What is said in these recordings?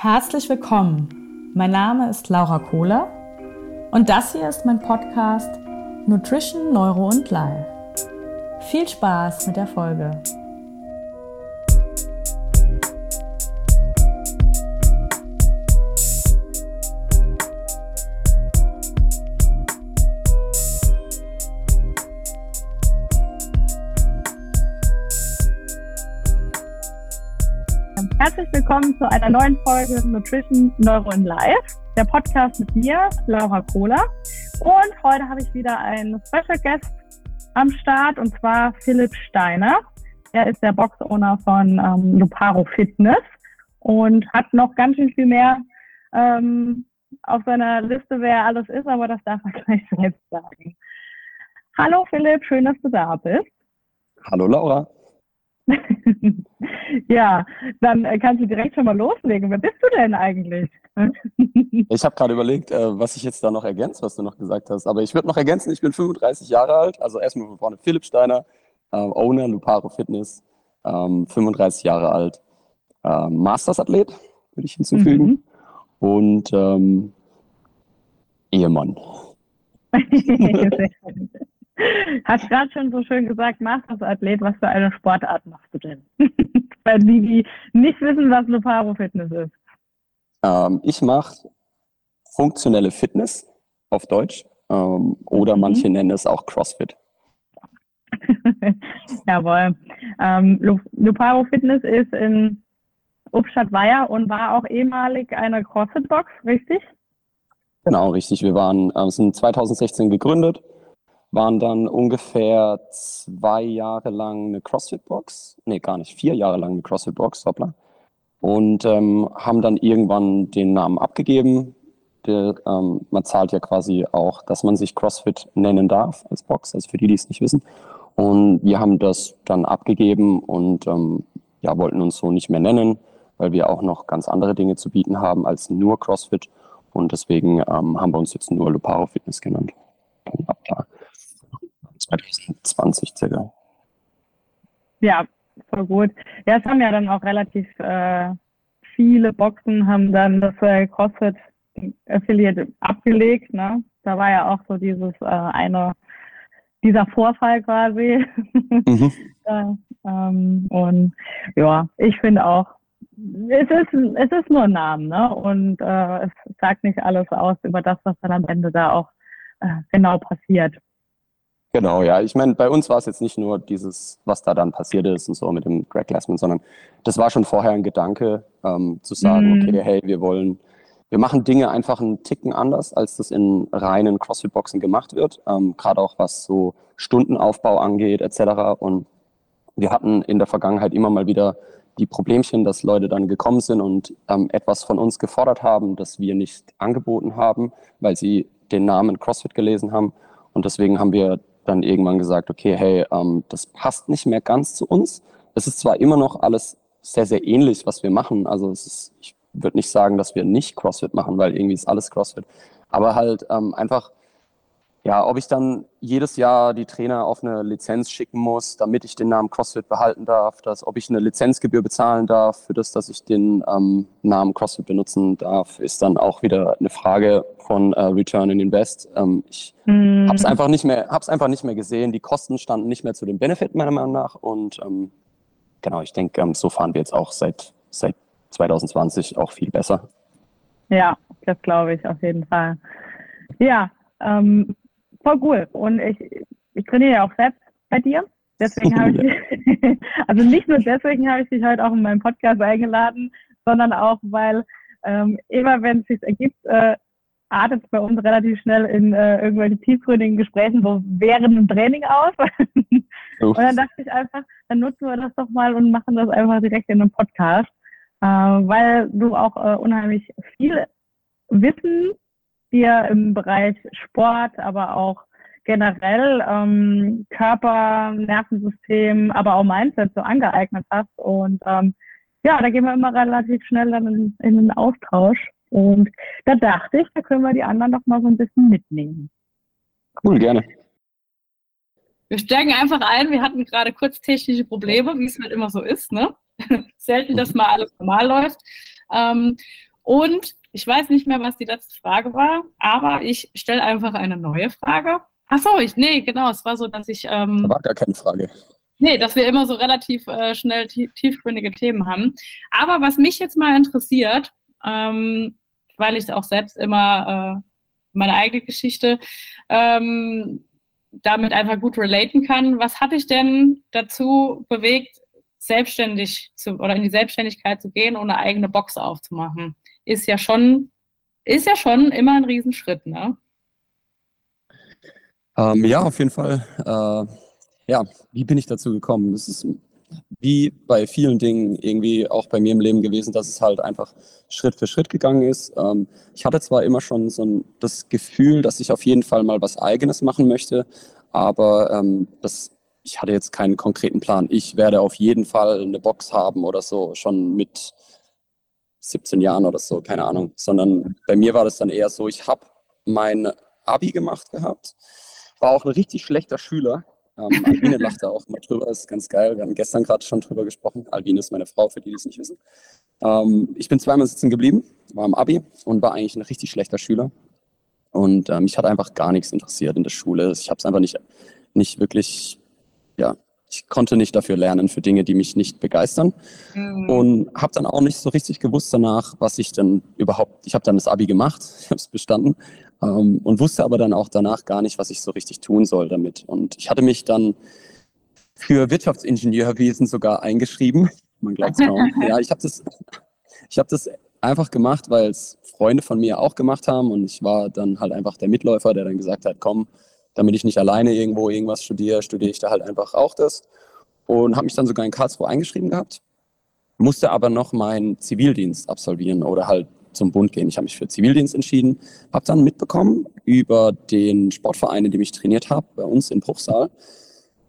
Herzlich willkommen. Mein Name ist Laura Kohler und das hier ist mein Podcast Nutrition, Neuro und Life. Viel Spaß mit der Folge. Willkommen zu einer neuen Folge Nutrition Neuro in Life, der Podcast mit mir, Laura Kohler. Und heute habe ich wieder einen Special Guest am Start und zwar Philipp Steiner. Er ist der Box-Owner von ähm, Luparo Fitness und hat noch ganz schön viel mehr ähm, auf seiner Liste, wer alles ist, aber das darf er gleich selbst sagen. Hallo Philipp, schön, dass du da bist. Hallo Laura. ja, dann äh, kannst du direkt schon mal loslegen. Wer bist du denn eigentlich? ich habe gerade überlegt, äh, was ich jetzt da noch ergänze, was du noch gesagt hast. Aber ich würde noch ergänzen, ich bin 35 Jahre alt. Also erstmal von vorne Philipp Steiner, äh, Owner Luparo Fitness, ähm, 35 Jahre alt. Ähm, Masters-Athlet, würde ich hinzufügen. Mhm. Und ähm, Ehemann. Hast gerade schon so schön gesagt, Masters-Athlet, was für eine Sportart machst du denn? Weil die, die nicht wissen, was Luparo Fitness ist. Ähm, ich mache funktionelle Fitness auf Deutsch ähm, oder mhm. manche nennen es auch CrossFit. Jawohl. Ähm, Luparo Fitness ist in Upstadt-Weiher und war auch ehemalig eine CrossFit-Box, richtig? Genau, richtig. Wir waren, äh, sind 2016 gegründet waren dann ungefähr zwei Jahre lang eine CrossFit-Box, nee, gar nicht, vier Jahre lang eine CrossFit-Box, hoppla. Und ähm, haben dann irgendwann den Namen abgegeben. Der, ähm, man zahlt ja quasi auch, dass man sich CrossFit nennen darf als Box, also für die, die es nicht wissen. Und wir haben das dann abgegeben und ähm, ja, wollten uns so nicht mehr nennen, weil wir auch noch ganz andere Dinge zu bieten haben als nur CrossFit. Und deswegen ähm, haben wir uns jetzt nur Luparo Fitness genannt. Ab da 2020 circa. Ja, voll gut. Ja, es haben ja dann auch relativ äh, viele Boxen, haben dann das äh, CrossFit Affiliate abgelegt. Ne? Da war ja auch so dieses äh, eine, dieser Vorfall quasi. Mhm. ja, ähm, und ja, ich finde auch, es ist, es ist nur ein Name, ne? Und äh, es sagt nicht alles aus über das, was dann am Ende da auch äh, genau passiert. Genau, ja. Ich meine, bei uns war es jetzt nicht nur dieses, was da dann passiert ist und so mit dem Greg Glassman, sondern das war schon vorher ein Gedanke, ähm, zu sagen, mm. okay, hey, wir wollen, wir machen Dinge einfach einen Ticken anders, als das in reinen CrossFit-Boxen gemacht wird. Ähm, Gerade auch was so Stundenaufbau angeht, etc. Und wir hatten in der Vergangenheit immer mal wieder die Problemchen, dass Leute dann gekommen sind und ähm, etwas von uns gefordert haben, das wir nicht angeboten haben, weil sie den Namen CrossFit gelesen haben. Und deswegen haben wir dann irgendwann gesagt, okay, hey, ähm, das passt nicht mehr ganz zu uns. Es ist zwar immer noch alles sehr, sehr ähnlich, was wir machen. Also es ist, ich würde nicht sagen, dass wir nicht CrossFit machen, weil irgendwie ist alles CrossFit. Aber halt ähm, einfach ja, ob ich dann jedes Jahr die Trainer auf eine Lizenz schicken muss, damit ich den Namen CrossFit behalten darf, dass, ob ich eine Lizenzgebühr bezahlen darf für das, dass ich den ähm, Namen CrossFit benutzen darf, ist dann auch wieder eine Frage von äh, Return in Invest. Ähm, ich mm. habe es einfach nicht mehr, hab's einfach nicht mehr gesehen. Die Kosten standen nicht mehr zu dem Benefit meiner Meinung nach und ähm, genau, ich denke, ähm, so fahren wir jetzt auch seit seit 2020 auch viel besser. Ja, das glaube ich auf jeden Fall. Ja, ähm, voll cool. Und ich, ich trainiere ja auch selbst bei dir. Deswegen habe ich, also nicht nur deswegen habe ich dich heute auch in meinen Podcast eingeladen, sondern auch, weil ähm, immer wenn es sich ergibt, äh, artet es bei uns relativ schnell in äh, irgendwelche tiefgründigen Gesprächen so während dem Training aus. und dann dachte ich einfach, dann nutzen wir das doch mal und machen das einfach direkt in einem Podcast, äh, weil du auch äh, unheimlich viel Wissen dir im Bereich Sport, aber auch generell ähm, Körper, Nervensystem, aber auch Mindset so angeeignet hast. Und ähm, ja, da gehen wir immer relativ schnell dann in, in den Austausch. Und da dachte ich, da können wir die anderen doch mal so ein bisschen mitnehmen. Cool, gerne. Wir steigen einfach ein. Wir hatten gerade kurz technische Probleme, wie es halt immer so ist. Ne? Selten, dass mal alles normal läuft. Ähm, Und ich weiß nicht mehr, was die letzte Frage war, aber ich stelle einfach eine neue Frage. Ach so, ich, nee, genau, es war so, dass ich. Ähm, da war gar keine Frage. Nee, dass wir immer so relativ äh, schnell tiefgründige Themen haben. Aber was mich jetzt mal interessiert, ähm, weil ich auch selbst immer äh, meine eigene Geschichte ähm, damit einfach gut relaten kann, was hat dich denn dazu bewegt, selbstständig zu oder in die Selbstständigkeit zu gehen und eine eigene Box aufzumachen? Ist ja schon, ist ja schon immer ein Riesenschritt, ne? Ähm, ja, auf jeden Fall. Äh, ja, wie bin ich dazu gekommen? Das ist wie bei vielen Dingen irgendwie auch bei mir im Leben gewesen, dass es halt einfach Schritt für Schritt gegangen ist. Ähm, ich hatte zwar immer schon so ein, das Gefühl, dass ich auf jeden Fall mal was Eigenes machen möchte, aber ähm, das, ich hatte jetzt keinen konkreten Plan. Ich werde auf jeden Fall eine Box haben oder so, schon mit 17 Jahren oder so, keine Ahnung. Sondern bei mir war das dann eher so, ich habe mein Abi gemacht gehabt, war auch ein richtig schlechter Schüler ähm, Albine lacht da auch immer drüber, ist ganz geil. Wir haben gestern gerade schon drüber gesprochen. Albine ist meine Frau, für die, die es nicht wissen. Ähm, ich bin zweimal sitzen geblieben, war im Abi und war eigentlich ein richtig schlechter Schüler. Und äh, mich hat einfach gar nichts interessiert in der Schule. Ich habe es einfach nicht, nicht wirklich, ja, ich konnte nicht dafür lernen für Dinge, die mich nicht begeistern. Mhm. Und habe dann auch nicht so richtig gewusst danach, was ich denn überhaupt, ich habe dann das Abi gemacht, ich habe es bestanden ähm, und wusste aber dann auch danach gar nicht, was ich so richtig tun soll damit. Und ich hatte mich dann für Wirtschaftsingenieurwesen sogar eingeschrieben. Man glaubt es kaum. ja, ich habe das, ich hab das einfach gemacht, weil es Freunde von mir auch gemacht haben und ich war dann halt einfach der Mitläufer, der dann gesagt hat, komm, damit ich nicht alleine irgendwo irgendwas studiere, studiere ich da halt einfach auch das und habe mich dann sogar in Karlsruhe eingeschrieben gehabt, musste aber noch meinen Zivildienst absolvieren oder halt zum Bund gehen. Ich habe mich für Zivildienst entschieden, habe dann mitbekommen über den Sportverein, in dem ich trainiert habe, bei uns in Bruchsal,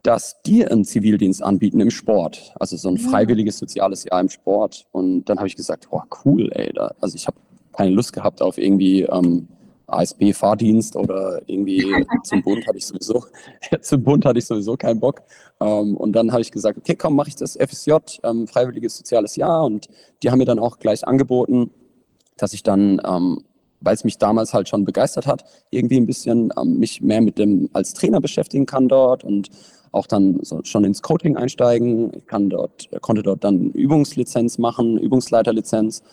dass die einen Zivildienst anbieten im Sport, also so ein freiwilliges soziales Jahr im Sport. Und dann habe ich gesagt, oh cool, ey, da, also ich habe keine Lust gehabt auf irgendwie ähm, ASB-Fahrdienst oder irgendwie zum Bund hatte ich sowieso, zum Bund hatte ich sowieso keinen Bock. Ähm, und dann habe ich gesagt, okay, komm, mache ich das FSJ, ähm, freiwilliges soziales Jahr. Und die haben mir dann auch gleich angeboten, dass ich dann, ähm, weil es mich damals halt schon begeistert hat, irgendwie ein bisschen mich mehr mit dem als Trainer beschäftigen kann dort und auch dann so schon ins Coaching einsteigen. Ich kann dort, konnte dort dann Übungslizenz machen, Übungsleiterlizenz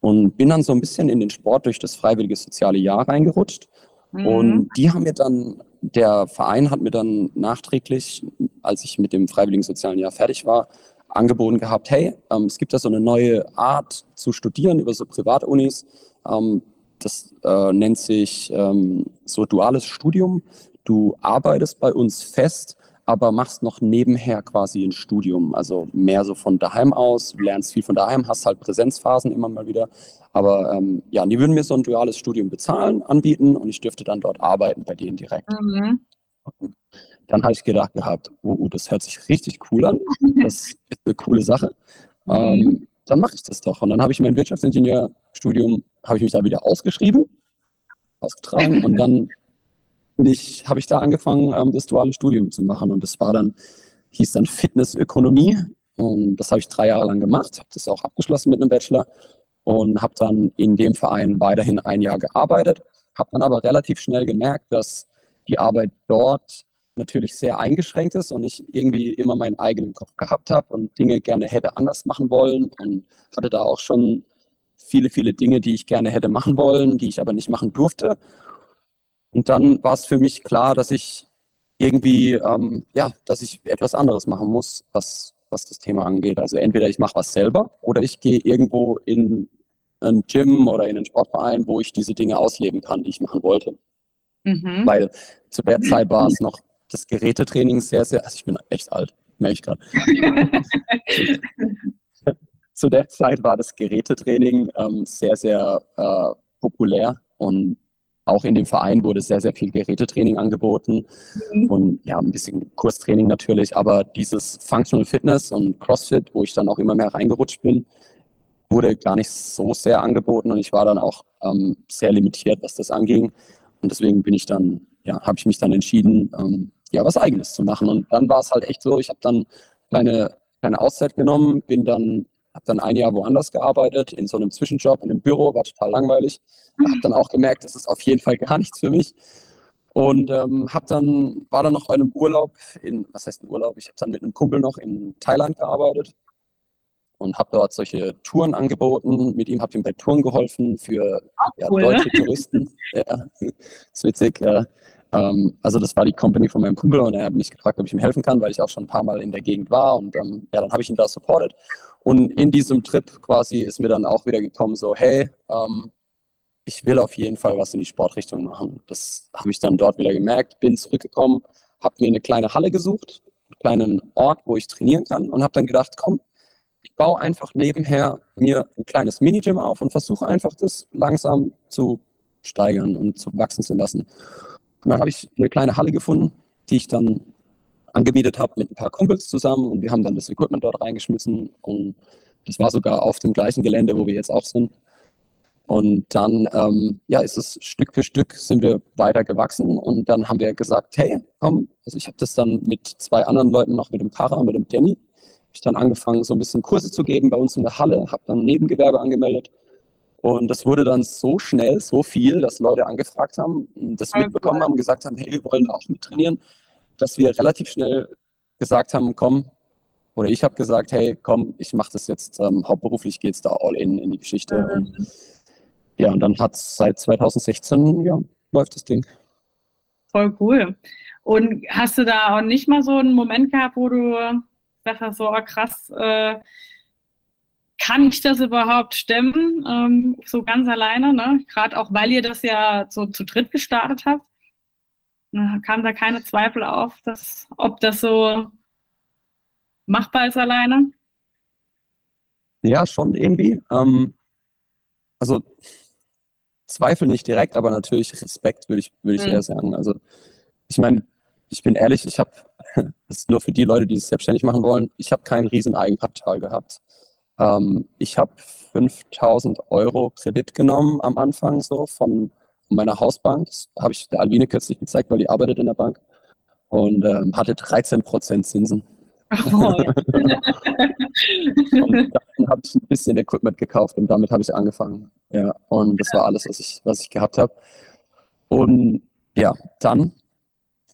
und bin dann so ein bisschen in den Sport durch das freiwillige soziale Jahr reingerutscht. Mhm. Und die haben mir dann, der Verein hat mir dann nachträglich, als ich mit dem freiwilligen sozialen Jahr fertig war, angeboten gehabt, hey, ähm, es gibt da so eine neue Art zu studieren über so Privatunis. Ähm, das äh, nennt sich ähm, so duales Studium. Du arbeitest bei uns fest, aber machst noch nebenher quasi ein Studium. Also mehr so von daheim aus, lernst viel von daheim, hast halt Präsenzphasen immer mal wieder. Aber ähm, ja, die würden mir so ein duales Studium bezahlen, anbieten und ich dürfte dann dort arbeiten bei denen direkt. Mhm. Dann habe ich gedacht gehabt, oh, oh, das hört sich richtig cool an. Das ist eine coole Sache. Mhm. Ähm, dann mache ich das doch. Und dann habe ich mein Wirtschaftsingenieurstudium, habe ich mich da wieder ausgeschrieben, ausgetragen und dann ich, habe ich da angefangen, ähm, das duale Studium zu machen. Und das war dann, hieß dann Fitnessökonomie. Und das habe ich drei Jahre lang gemacht, habe das auch abgeschlossen mit einem Bachelor und habe dann in dem Verein weiterhin ein Jahr gearbeitet, habe dann aber relativ schnell gemerkt, dass die Arbeit dort natürlich sehr eingeschränkt ist und ich irgendwie immer meinen eigenen Kopf gehabt habe und Dinge gerne hätte anders machen wollen und hatte da auch schon viele, viele Dinge, die ich gerne hätte machen wollen, die ich aber nicht machen durfte. Und dann war es für mich klar, dass ich irgendwie, ähm, ja, dass ich etwas anderes machen muss, was, was das Thema angeht. Also entweder ich mache was selber oder ich gehe irgendwo in ein Gym oder in einen Sportverein, wo ich diese Dinge ausleben kann, die ich machen wollte. Mhm. Weil zu der Zeit war es noch das Gerätetraining sehr, sehr, also ich bin echt alt, merke ich gerade. Zu der Zeit war das Gerätetraining ähm, sehr, sehr äh, populär und auch in dem Verein wurde sehr, sehr viel Gerätetraining angeboten mhm. und ja, ein bisschen Kurstraining natürlich, aber dieses Functional Fitness und CrossFit, wo ich dann auch immer mehr reingerutscht bin, wurde gar nicht so sehr angeboten und ich war dann auch ähm, sehr limitiert, was das anging. Und deswegen bin ich dann, ja, habe ich mich dann entschieden, ähm, ja, was Eigenes zu machen. Und dann war es halt echt so, ich habe dann eine kleine Auszeit genommen, bin dann habe dann ein Jahr woanders gearbeitet, in so einem Zwischenjob, in einem Büro, war total langweilig. Habe dann auch gemerkt, das ist auf jeden Fall gar nichts für mich. Und ähm, hab dann, war dann noch bei einem Urlaub in, was heißt ein Urlaub? Ich habe dann mit einem Kumpel noch in Thailand gearbeitet und habe dort solche Touren angeboten. Mit ihm habe ich ihm bei Touren geholfen für ja, cool, deutsche ne? Touristen. Ja, das ist witzig. Ja. Ähm, also das war die Company von meinem Kumpel und er hat mich gefragt, ob ich ihm helfen kann, weil ich auch schon ein paar Mal in der Gegend war und ähm, ja, dann habe ich ihn da supportet. Und in diesem Trip quasi ist mir dann auch wieder gekommen, so hey, ähm, ich will auf jeden Fall was in die Sportrichtung machen. Das habe ich dann dort wieder gemerkt, bin zurückgekommen, habe mir eine kleine Halle gesucht, einen kleinen Ort, wo ich trainieren kann und habe dann gedacht, komm, ich baue einfach nebenher mir ein kleines Minigym auf und versuche einfach das langsam zu steigern und zu wachsen zu lassen. Und dann habe ich eine kleine Halle gefunden, die ich dann angemietet habe mit ein paar Kumpels zusammen. Und wir haben dann das Equipment dort reingeschmissen. Und das war sogar auf dem gleichen Gelände, wo wir jetzt auch sind. Und dann, ähm, ja, ist es Stück für Stück sind wir weiter gewachsen. Und dann haben wir gesagt, hey, komm, also ich habe das dann mit zwei anderen Leuten, noch mit dem Para, mit dem Danny, ich dann angefangen, so ein bisschen Kurse zu geben bei uns in der Halle, habe dann Nebengewerbe angemeldet und das wurde dann so schnell, so viel, dass Leute angefragt haben, das mitbekommen haben, gesagt haben, hey, wir wollen auch mit trainieren, dass wir relativ schnell gesagt haben, komm, oder ich habe gesagt, hey, komm, ich mache das jetzt ähm, hauptberuflich, geht's da all in in die Geschichte. Mhm. Und ja, und dann hat es seit 2016, ja, läuft das Ding. Voll cool. Und hast du da auch nicht mal so einen Moment gehabt, wo du sagst, so oh, krass, äh, kann ich das überhaupt stemmen, ähm, so ganz alleine, ne? Gerade auch, weil ihr das ja so zu dritt gestartet habt. Na, kam da keine Zweifel auf, dass, ob das so machbar ist alleine? Ja, schon irgendwie. Ähm, also Zweifel nicht direkt, aber natürlich Respekt, würde ich, würde ich mhm. eher sagen. Also ich meine, ich bin ehrlich, ich habe, das ist nur für die Leute, die es selbstständig machen wollen, ich habe kein riesen Eigenkapital gehabt. Ähm, ich habe 5000 Euro Kredit genommen am Anfang so von meiner Hausbank. Das habe ich der Albine kürzlich gezeigt, weil die arbeitet in der Bank und ähm, hatte 13 Prozent Zinsen. Oh. und dann habe ich ein bisschen Equipment gekauft und damit habe ich angefangen. Ja, und das war alles, was ich, was ich gehabt habe. Und ja, dann,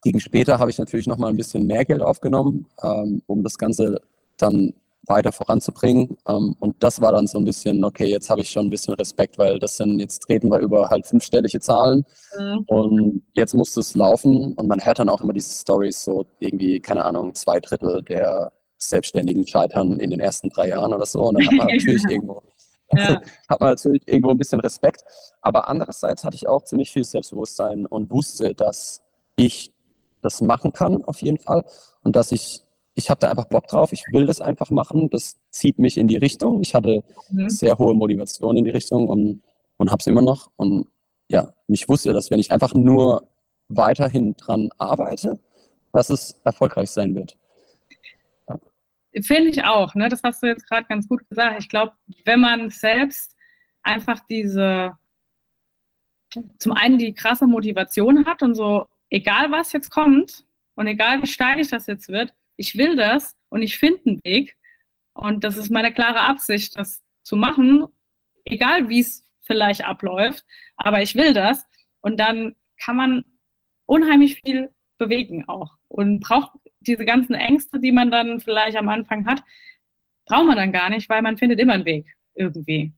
gegen später, habe ich natürlich nochmal ein bisschen mehr Geld aufgenommen, ähm, um das Ganze dann weiter voranzubringen. Ähm, und das war dann so ein bisschen, okay, jetzt habe ich schon ein bisschen Respekt, weil das sind, jetzt treten wir über halt fünfstellige Zahlen mhm. und jetzt muss es laufen und man hört dann auch immer diese Stories, so irgendwie, keine Ahnung, zwei Drittel der Selbstständigen scheitern in den ersten drei Jahren oder so und dann hat man natürlich irgendwo ja. hat man natürlich irgendwo ein bisschen Respekt. Aber andererseits hatte ich auch ziemlich viel Selbstbewusstsein und wusste, dass ich das machen kann, auf jeden Fall. Und dass ich ich habe da einfach Bock drauf, ich will das einfach machen, das zieht mich in die Richtung. Ich hatte mhm. sehr hohe Motivation in die Richtung und, und habe es immer noch. Und ja, ich wusste, dass wenn ich einfach nur weiterhin dran arbeite, dass es erfolgreich sein wird. Ja. Finde ich auch, ne? das hast du jetzt gerade ganz gut gesagt. Ich glaube, wenn man selbst einfach diese, zum einen die krasse Motivation hat und so, egal was jetzt kommt und egal wie steil das jetzt wird, ich will das und ich finde einen Weg. Und das ist meine klare Absicht, das zu machen, egal wie es vielleicht abläuft, aber ich will das. Und dann kann man unheimlich viel bewegen auch und braucht diese ganzen Ängste, die man dann vielleicht am Anfang hat, braucht man dann gar nicht, weil man findet immer einen Weg irgendwie.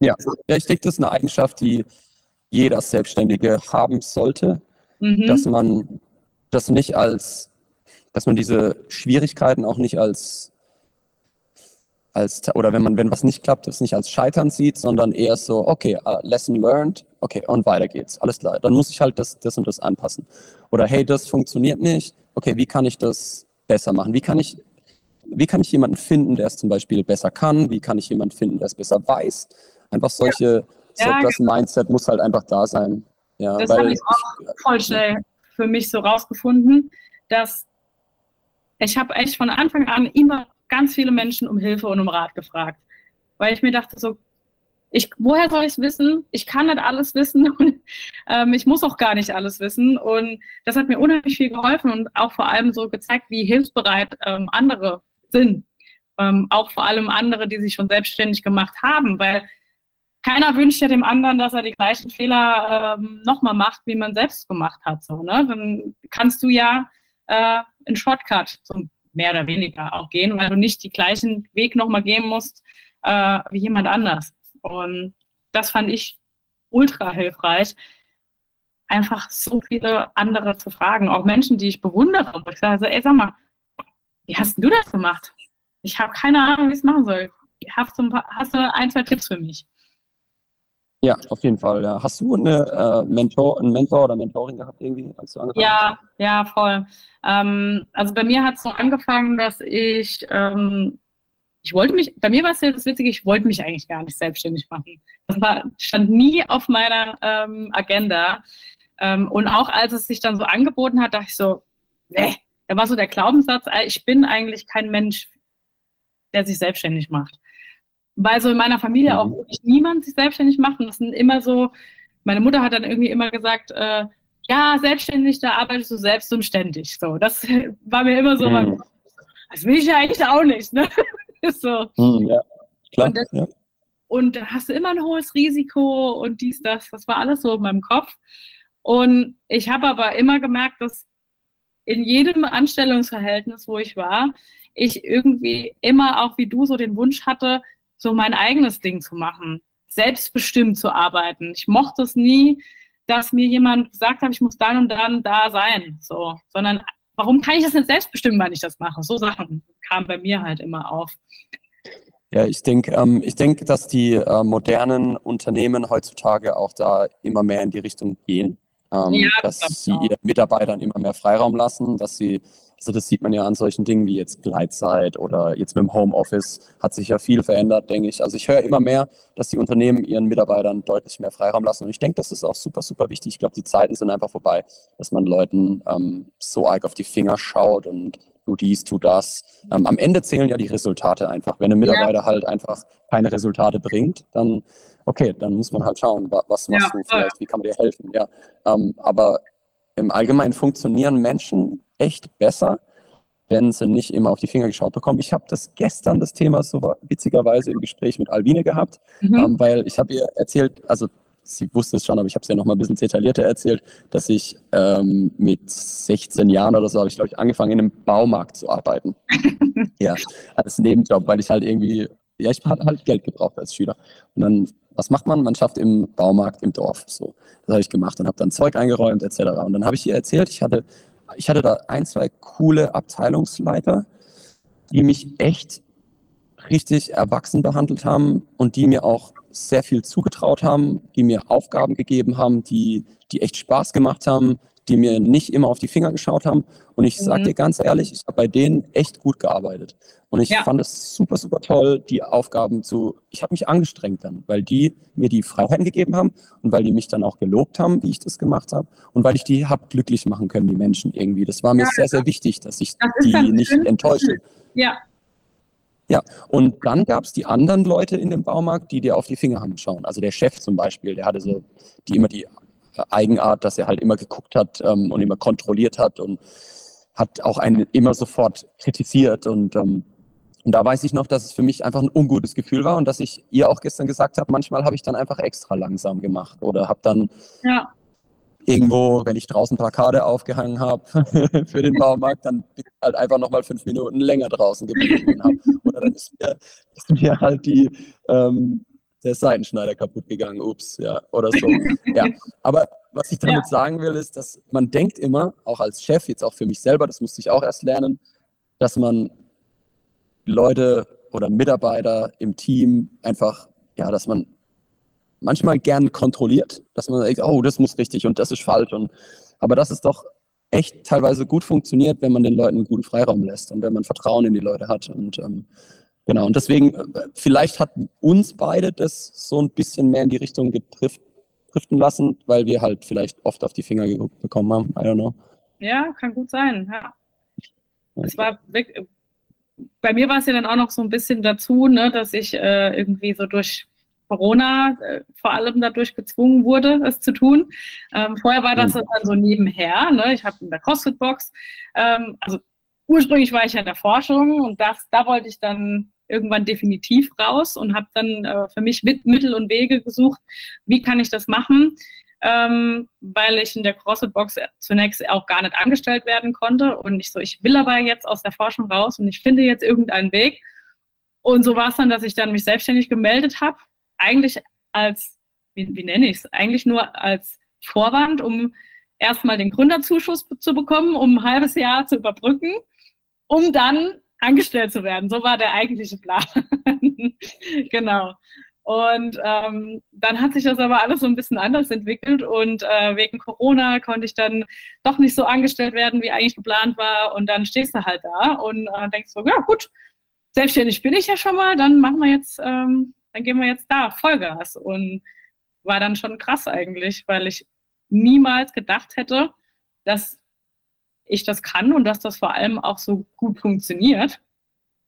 Ja, ja ich denke, das ist eine Eigenschaft, die jeder Selbstständige haben sollte, mhm. dass man das nicht als dass man diese Schwierigkeiten auch nicht als, als oder wenn man, wenn was nicht klappt, das nicht als Scheitern sieht, sondern eher so, okay, uh, lesson learned, okay, und weiter geht's. Alles klar. Dann muss ich halt das, das und das anpassen. Oder hey, das funktioniert nicht. Okay, wie kann ich das besser machen? Wie kann ich, wie kann ich jemanden finden, der es zum Beispiel besser kann? Wie kann ich jemanden finden, der es besser weiß? Einfach solche, ja. so, das genau. Mindset muss halt einfach da sein. Ja, das habe ich auch voll schnell für mich so rausgefunden, dass ich habe echt von Anfang an immer ganz viele Menschen um Hilfe und um Rat gefragt, weil ich mir dachte so, ich, woher soll ich es wissen? Ich kann nicht alles wissen und ähm, ich muss auch gar nicht alles wissen. Und das hat mir unheimlich viel geholfen und auch vor allem so gezeigt, wie hilfsbereit ähm, andere sind. ähm, auch vor allem andere, die sich schon selbstständig gemacht haben, weil keiner wünscht ja dem anderen, dass er die gleichen Fehler ähm, nochmal macht, wie man selbst gemacht hat. So, ne? Dann kannst du ja äh, einen Shortcut, so mehr oder weniger auch gehen, weil du nicht die gleichen Weg nochmal gehen musst äh, wie jemand anders. Und das fand ich ultra hilfreich, einfach so viele andere zu fragen, auch Menschen, die ich bewundere. Wo ich sage, ey, sag mal, wie hast du das gemacht? Ich habe keine Ahnung, wie ich es machen soll. Hast du ein, zwei Tipps für mich? Ja, auf jeden Fall. Ja. Hast du eine, äh, Mentor, einen Mentor oder Mentoring gehabt irgendwie, als du angefangen ja, hast? Ja, voll. Ähm, also bei mir hat es so angefangen, dass ich, ähm, ich wollte mich, bei mir war es ja das Witzige, ich wollte mich eigentlich gar nicht selbstständig machen. Das war, stand nie auf meiner ähm, Agenda. Ähm, und auch als es sich dann so angeboten hat, dachte ich so, nee, da war so der Glaubenssatz, äh, ich bin eigentlich kein Mensch, der sich selbstständig macht weil so in meiner Familie mhm. auch wirklich niemand sich selbstständig macht. Und das sind immer so, meine Mutter hat dann irgendwie immer gesagt, äh, ja, selbstständig, da arbeitest du selbst und ständig. So, das war mir immer so, mhm. das will ich ja eigentlich auch nicht. Ne? so. Mhm, ja, klar. Und, das, ja. und da hast du immer ein hohes Risiko und dies, das, das war alles so in meinem Kopf. Und ich habe aber immer gemerkt, dass in jedem Anstellungsverhältnis, wo ich war, ich irgendwie immer auch wie du so den Wunsch hatte, so mein eigenes Ding zu machen, selbstbestimmt zu arbeiten. Ich mochte es nie, dass mir jemand gesagt hat, ich muss dann und dann da sein, so, sondern warum kann ich das nicht selbst bestimmen, wann ich das mache? So Sachen kamen bei mir halt immer auf. Ja, ich denke, ähm, ich denke, dass die äh, modernen Unternehmen heutzutage auch da immer mehr in die Richtung gehen, ähm, ja, dass sie ihren Mitarbeitern immer mehr Freiraum lassen, dass sie also das sieht man ja an solchen Dingen wie jetzt Gleitzeit oder jetzt mit dem Homeoffice hat sich ja viel verändert, denke ich. Also ich höre immer mehr, dass die Unternehmen ihren Mitarbeitern deutlich mehr Freiraum lassen. Und ich denke, das ist auch super, super wichtig. Ich glaube, die Zeiten sind einfach vorbei, dass man Leuten ähm, so arg auf die Finger schaut und tu dies, tu das. Ähm, am Ende zählen ja die Resultate einfach. Wenn ein Mitarbeiter ja. halt einfach keine Resultate bringt, dann okay, dann muss man halt schauen, was machst ja, du vielleicht, wie kann man dir helfen. Ja, ähm, aber im Allgemeinen funktionieren Menschen echt besser, wenn sie nicht immer auf die Finger geschaut bekommen. Ich habe das gestern, das Thema, so witzigerweise im Gespräch mit Albine gehabt, mhm. ähm, weil ich habe ihr erzählt, also sie wusste es schon, aber ich habe es ja noch mal ein bisschen detaillierter erzählt, dass ich ähm, mit 16 Jahren oder so habe ich, glaube ich, angefangen, in einem Baumarkt zu arbeiten. ja, als Nebenjob, weil ich halt irgendwie, ja, ich hatte halt Geld gebraucht als Schüler. Und dann, was macht man? Man schafft im Baumarkt im Dorf. So, das habe ich gemacht und habe dann Zeug eingeräumt etc. Und dann habe ich ihr erzählt, ich hatte ich hatte da ein, zwei coole Abteilungsleiter, die mich echt richtig erwachsen behandelt haben und die mir auch sehr viel zugetraut haben, die mir Aufgaben gegeben haben, die, die echt Spaß gemacht haben, die mir nicht immer auf die Finger geschaut haben. Und ich mhm. sage dir ganz ehrlich, ich habe bei denen echt gut gearbeitet. Und ich ja. fand es super, super toll, die Aufgaben zu, ich habe mich angestrengt dann, weil die mir die Freiheiten gegeben haben und weil die mich dann auch gelobt haben, wie ich das gemacht habe und weil ich die habe glücklich machen können, die Menschen irgendwie. Das war mir ja, sehr, sehr wichtig, dass ich die nicht enttäusche. Ja. Ja, und dann gab es die anderen Leute in dem Baumarkt, die dir auf die Finger haben schauen. Also der Chef zum Beispiel, der hatte so die immer die Eigenart, dass er halt immer geguckt hat ähm, und immer kontrolliert hat und hat auch einen immer sofort kritisiert und ähm, und da weiß ich noch, dass es für mich einfach ein ungutes Gefühl war und dass ich ihr auch gestern gesagt habe, manchmal habe ich dann einfach extra langsam gemacht oder habe dann ja. Irgendwo, wenn ich draußen Plakate aufgehangen habe für den Baumarkt, dann bin ich halt einfach nochmal fünf Minuten länger draußen geblieben. Oder dann ist mir, ist mir halt die, ähm, der Seitenschneider kaputt gegangen, ups, ja, oder so. ja, aber was ich damit ja. sagen will, ist, dass man denkt immer, auch als Chef, jetzt auch für mich selber, das musste ich auch erst lernen, dass man Leute oder Mitarbeiter im Team einfach, ja, dass man manchmal gern kontrolliert, dass man sagt, oh, das muss richtig und das ist falsch. Und, aber dass es doch echt teilweise gut funktioniert, wenn man den Leuten einen guten Freiraum lässt und wenn man Vertrauen in die Leute hat. Und ähm, genau, und deswegen, äh, vielleicht hat uns beide das so ein bisschen mehr in die Richtung driften lassen, weil wir halt vielleicht oft auf die Finger bekommen haben. I don't know. Ja, kann gut sein, ja. Es war wirklich, bei mir war es ja dann auch noch so ein bisschen dazu, ne, dass ich äh, irgendwie so durch Corona äh, vor allem dadurch gezwungen wurde, es zu tun. Ähm, vorher war das mhm. dann so nebenher. Ne? Ich habe in der CrossFit-Box, ähm, also ursprünglich war ich ja in der Forschung und das, da wollte ich dann irgendwann definitiv raus und habe dann äh, für mich mit Mittel und Wege gesucht, wie kann ich das machen, ähm, weil ich in der CrossFit-Box zunächst auch gar nicht angestellt werden konnte und ich so, ich will aber jetzt aus der Forschung raus und ich finde jetzt irgendeinen Weg. Und so war es dann, dass ich dann mich selbstständig gemeldet habe, eigentlich als, wie, wie nenne ich es, eigentlich nur als Vorwand, um erstmal den Gründerzuschuss zu bekommen, um ein halbes Jahr zu überbrücken, um dann angestellt zu werden. So war der eigentliche Plan. genau. Und ähm, dann hat sich das aber alles so ein bisschen anders entwickelt und äh, wegen Corona konnte ich dann doch nicht so angestellt werden, wie eigentlich geplant war. Und dann stehst du halt da und äh, denkst so, ja gut, selbstständig bin ich ja schon mal, dann machen wir jetzt, ähm, dann gehen wir jetzt da Vollgas. Und war dann schon krass eigentlich, weil ich niemals gedacht hätte, dass ich das kann und dass das vor allem auch so gut funktioniert.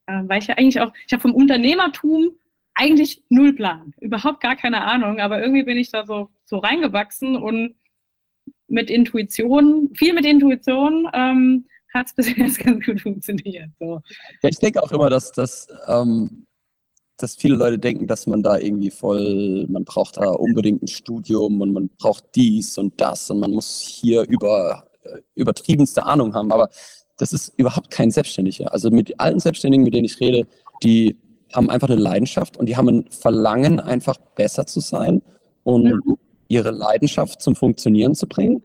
Äh, weil ich ja eigentlich auch, ich habe vom Unternehmertum eigentlich null Plan, überhaupt gar keine Ahnung, aber irgendwie bin ich da so, so reingewachsen und mit Intuition, viel mit Intuition, ähm, hat es bis jetzt ganz gut funktioniert. So. Ja, ich denke auch immer, dass das ähm, dass viele Leute denken, dass man da irgendwie voll, man braucht da unbedingt ein Studium und man braucht dies und das und man muss hier über äh, übertriebenste Ahnung haben. Aber das ist überhaupt kein Selbstständiger. Also mit allen Selbstständigen, mit denen ich rede, die haben einfach eine Leidenschaft und die haben ein Verlangen, einfach besser zu sein und mhm. ihre Leidenschaft zum Funktionieren zu bringen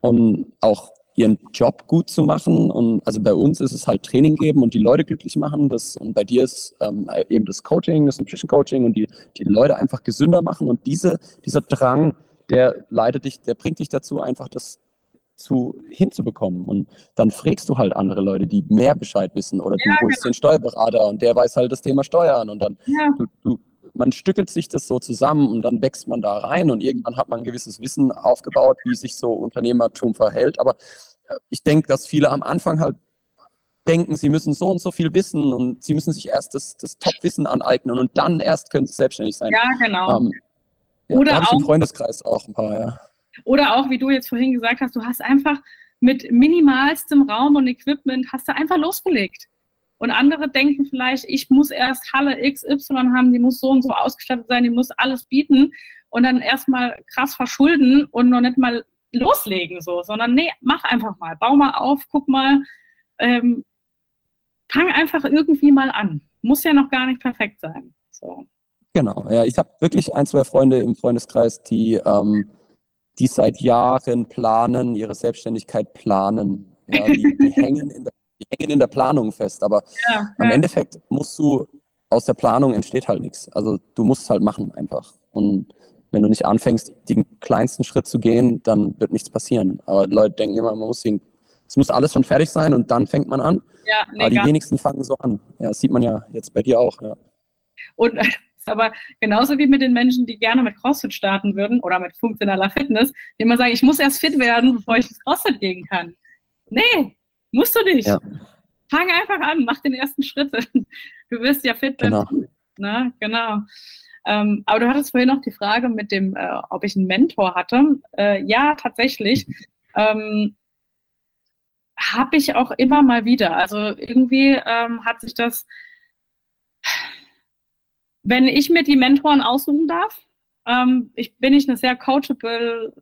und auch ihren Job gut zu machen. Und also bei uns ist es halt Training geben und die Leute glücklich machen. Das, und bei dir ist ähm, eben das Coaching, das Nutrition Coaching und die, die Leute einfach gesünder machen. Und diese, dieser Drang, der leitet dich, der bringt dich dazu, einfach das zu, hinzubekommen. Und dann fragst du halt andere Leute, die mehr Bescheid wissen. Oder du ja, holst genau. den Steuerberater und der weiß halt das Thema Steuern. Und dann ja. du, du, man stückelt sich das so zusammen und dann wächst man da rein und irgendwann hat man ein gewisses Wissen aufgebaut, wie sich so Unternehmertum verhält. Aber ich denke, dass viele am Anfang halt denken, sie müssen so und so viel wissen und sie müssen sich erst das, das Top-Wissen aneignen und dann erst können sie selbstständig sein. Ja, genau. Ähm, ja, Oder auch im Freundeskreis auch ein paar, ja. Oder auch, wie du jetzt vorhin gesagt hast, du hast einfach mit minimalstem Raum und Equipment hast du einfach losgelegt. Und andere denken vielleicht, ich muss erst Halle XY haben, die muss so und so ausgestattet sein, die muss alles bieten und dann erstmal krass verschulden und noch nicht mal loslegen, so, sondern nee, mach einfach mal, bau mal auf, guck mal, ähm, fang einfach irgendwie mal an. Muss ja noch gar nicht perfekt sein. So. Genau, ja, ich habe wirklich ein, zwei Freunde im Freundeskreis, die, ähm, die seit Jahren planen, ihre Selbstständigkeit planen. Ja, die, die hängen in der die hängen in der Planung fest. Aber ja, am ja. Endeffekt musst du, aus der Planung entsteht halt nichts. Also du musst es halt machen einfach. Und wenn du nicht anfängst, den kleinsten Schritt zu gehen, dann wird nichts passieren. Aber Leute denken immer, man muss den, es muss alles schon fertig sein und dann fängt man an. Ja, nee, aber die wenigsten fangen so an. Ja, das sieht man ja jetzt bei dir auch. Ja. Und aber genauso wie mit den Menschen, die gerne mit CrossFit starten würden oder mit funktionaler Fitness, die immer sagen, ich muss erst fit werden, bevor ich ins CrossFit gehen kann. Nee, Musst du nicht. Ja. Fang einfach an, mach den ersten Schritt. Du wirst ja fit. Genau. Na, genau. Ähm, aber du hattest vorhin noch die Frage mit dem, äh, ob ich einen Mentor hatte. Äh, ja, tatsächlich. Ähm, habe ich auch immer mal wieder. Also irgendwie ähm, hat sich das, wenn ich mir die Mentoren aussuchen darf, ähm, ich bin ich eine sehr coachable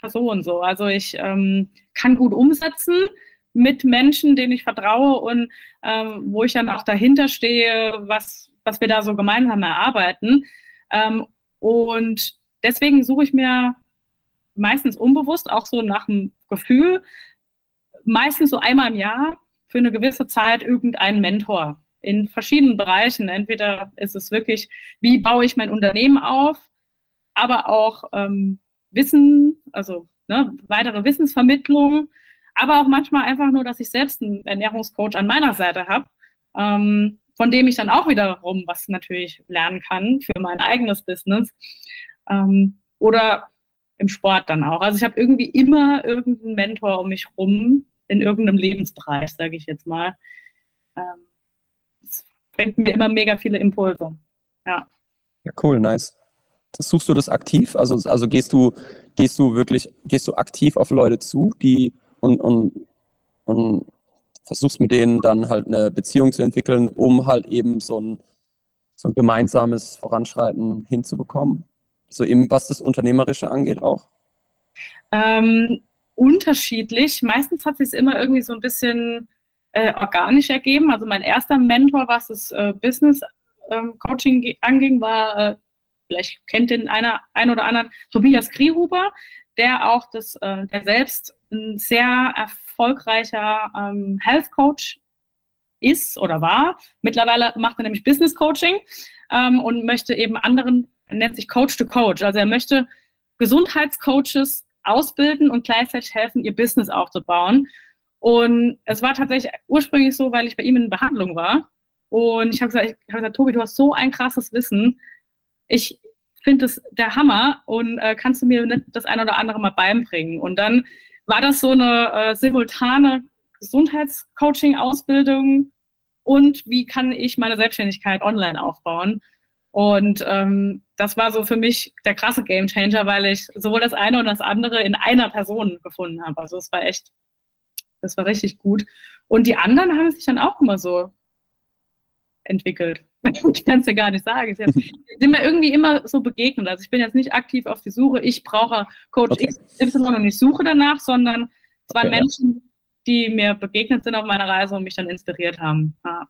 Person so. Also ich ähm, kann gut umsetzen mit Menschen, denen ich vertraue und ähm, wo ich dann auch dahinter stehe, was, was wir da so gemeinsam erarbeiten. Ähm, und deswegen suche ich mir meistens unbewusst, auch so nach dem Gefühl, meistens so einmal im Jahr für eine gewisse Zeit irgendeinen Mentor in verschiedenen Bereichen. Entweder ist es wirklich, wie baue ich mein Unternehmen auf, aber auch ähm, Wissen, also ne, weitere Wissensvermittlung aber auch manchmal einfach nur, dass ich selbst einen Ernährungscoach an meiner Seite habe, ähm, von dem ich dann auch wiederum was natürlich lernen kann für mein eigenes Business. Ähm, oder im Sport dann auch. Also ich habe irgendwie immer irgendeinen Mentor um mich rum in irgendeinem Lebensbereich, sage ich jetzt mal. Ähm, es bringt mir immer mega viele Impulse. Ja. Ja, cool, nice. Suchst du das aktiv? Also, also gehst du, gehst du wirklich, gehst du aktiv auf Leute zu, die und, und, und versuchst mit denen dann halt eine Beziehung zu entwickeln, um halt eben so ein, so ein gemeinsames Voranschreiten hinzubekommen. So eben, was das Unternehmerische angeht auch. Ähm, unterschiedlich. Meistens hat sich es immer irgendwie so ein bisschen äh, organisch ergeben. Also mein erster Mentor, was das äh, Business ähm, Coaching anging, war, äh, vielleicht kennt den einer, ein oder anderen, Tobias Kriehuber, der auch das, äh, der selbst ein sehr erfolgreicher ähm, Health Coach ist oder war. Mittlerweile macht er nämlich Business Coaching ähm, und möchte eben anderen, nennt sich Coach to Coach. Also er möchte Gesundheitscoaches ausbilden und gleichzeitig helfen, ihr Business aufzubauen. Und es war tatsächlich ursprünglich so, weil ich bei ihm in Behandlung war. Und ich habe gesagt, hab gesagt, Tobi, du hast so ein krasses Wissen. Ich finde das der Hammer und äh, kannst du mir das ein oder andere mal beibringen? Und dann war das so eine äh, simultane Gesundheitscoaching-Ausbildung und wie kann ich meine Selbstständigkeit online aufbauen? Und ähm, das war so für mich der krasse Gamechanger, weil ich sowohl das eine und das andere in einer Person gefunden habe. Also es war echt, das war richtig gut. Und die anderen haben sich dann auch immer so entwickelt. Ich kann es dir gar nicht sagen. Sie sind mir irgendwie immer so begegnet. Also ich bin jetzt nicht aktiv auf die Suche, ich brauche Coach okay. XY und ich suche danach, sondern es waren okay, Menschen, ja. die mir begegnet sind auf meiner Reise und mich dann inspiriert haben. Ja.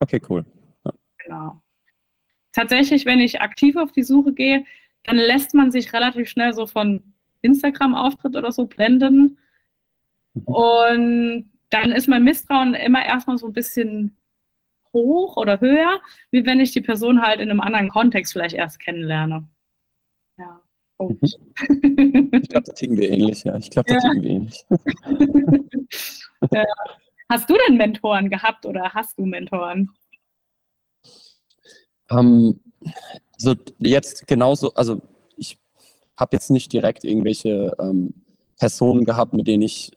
Okay, cool. Ja. Genau. Tatsächlich, wenn ich aktiv auf die Suche gehe, dann lässt man sich relativ schnell so von Instagram-Auftritt oder so blenden. Mhm. Und dann ist mein Misstrauen immer erstmal so ein bisschen hoch oder höher, wie wenn ich die Person halt in einem anderen Kontext vielleicht erst kennenlerne. Ja. Oh. Ich glaube, da ticken wir ähnlich, ja. Ich glaube, da ja. ticken wir ähnlich. Hast du denn Mentoren gehabt oder hast du Mentoren? Ähm, so jetzt genauso, also ich habe jetzt nicht direkt irgendwelche ähm, Personen gehabt, mit denen ich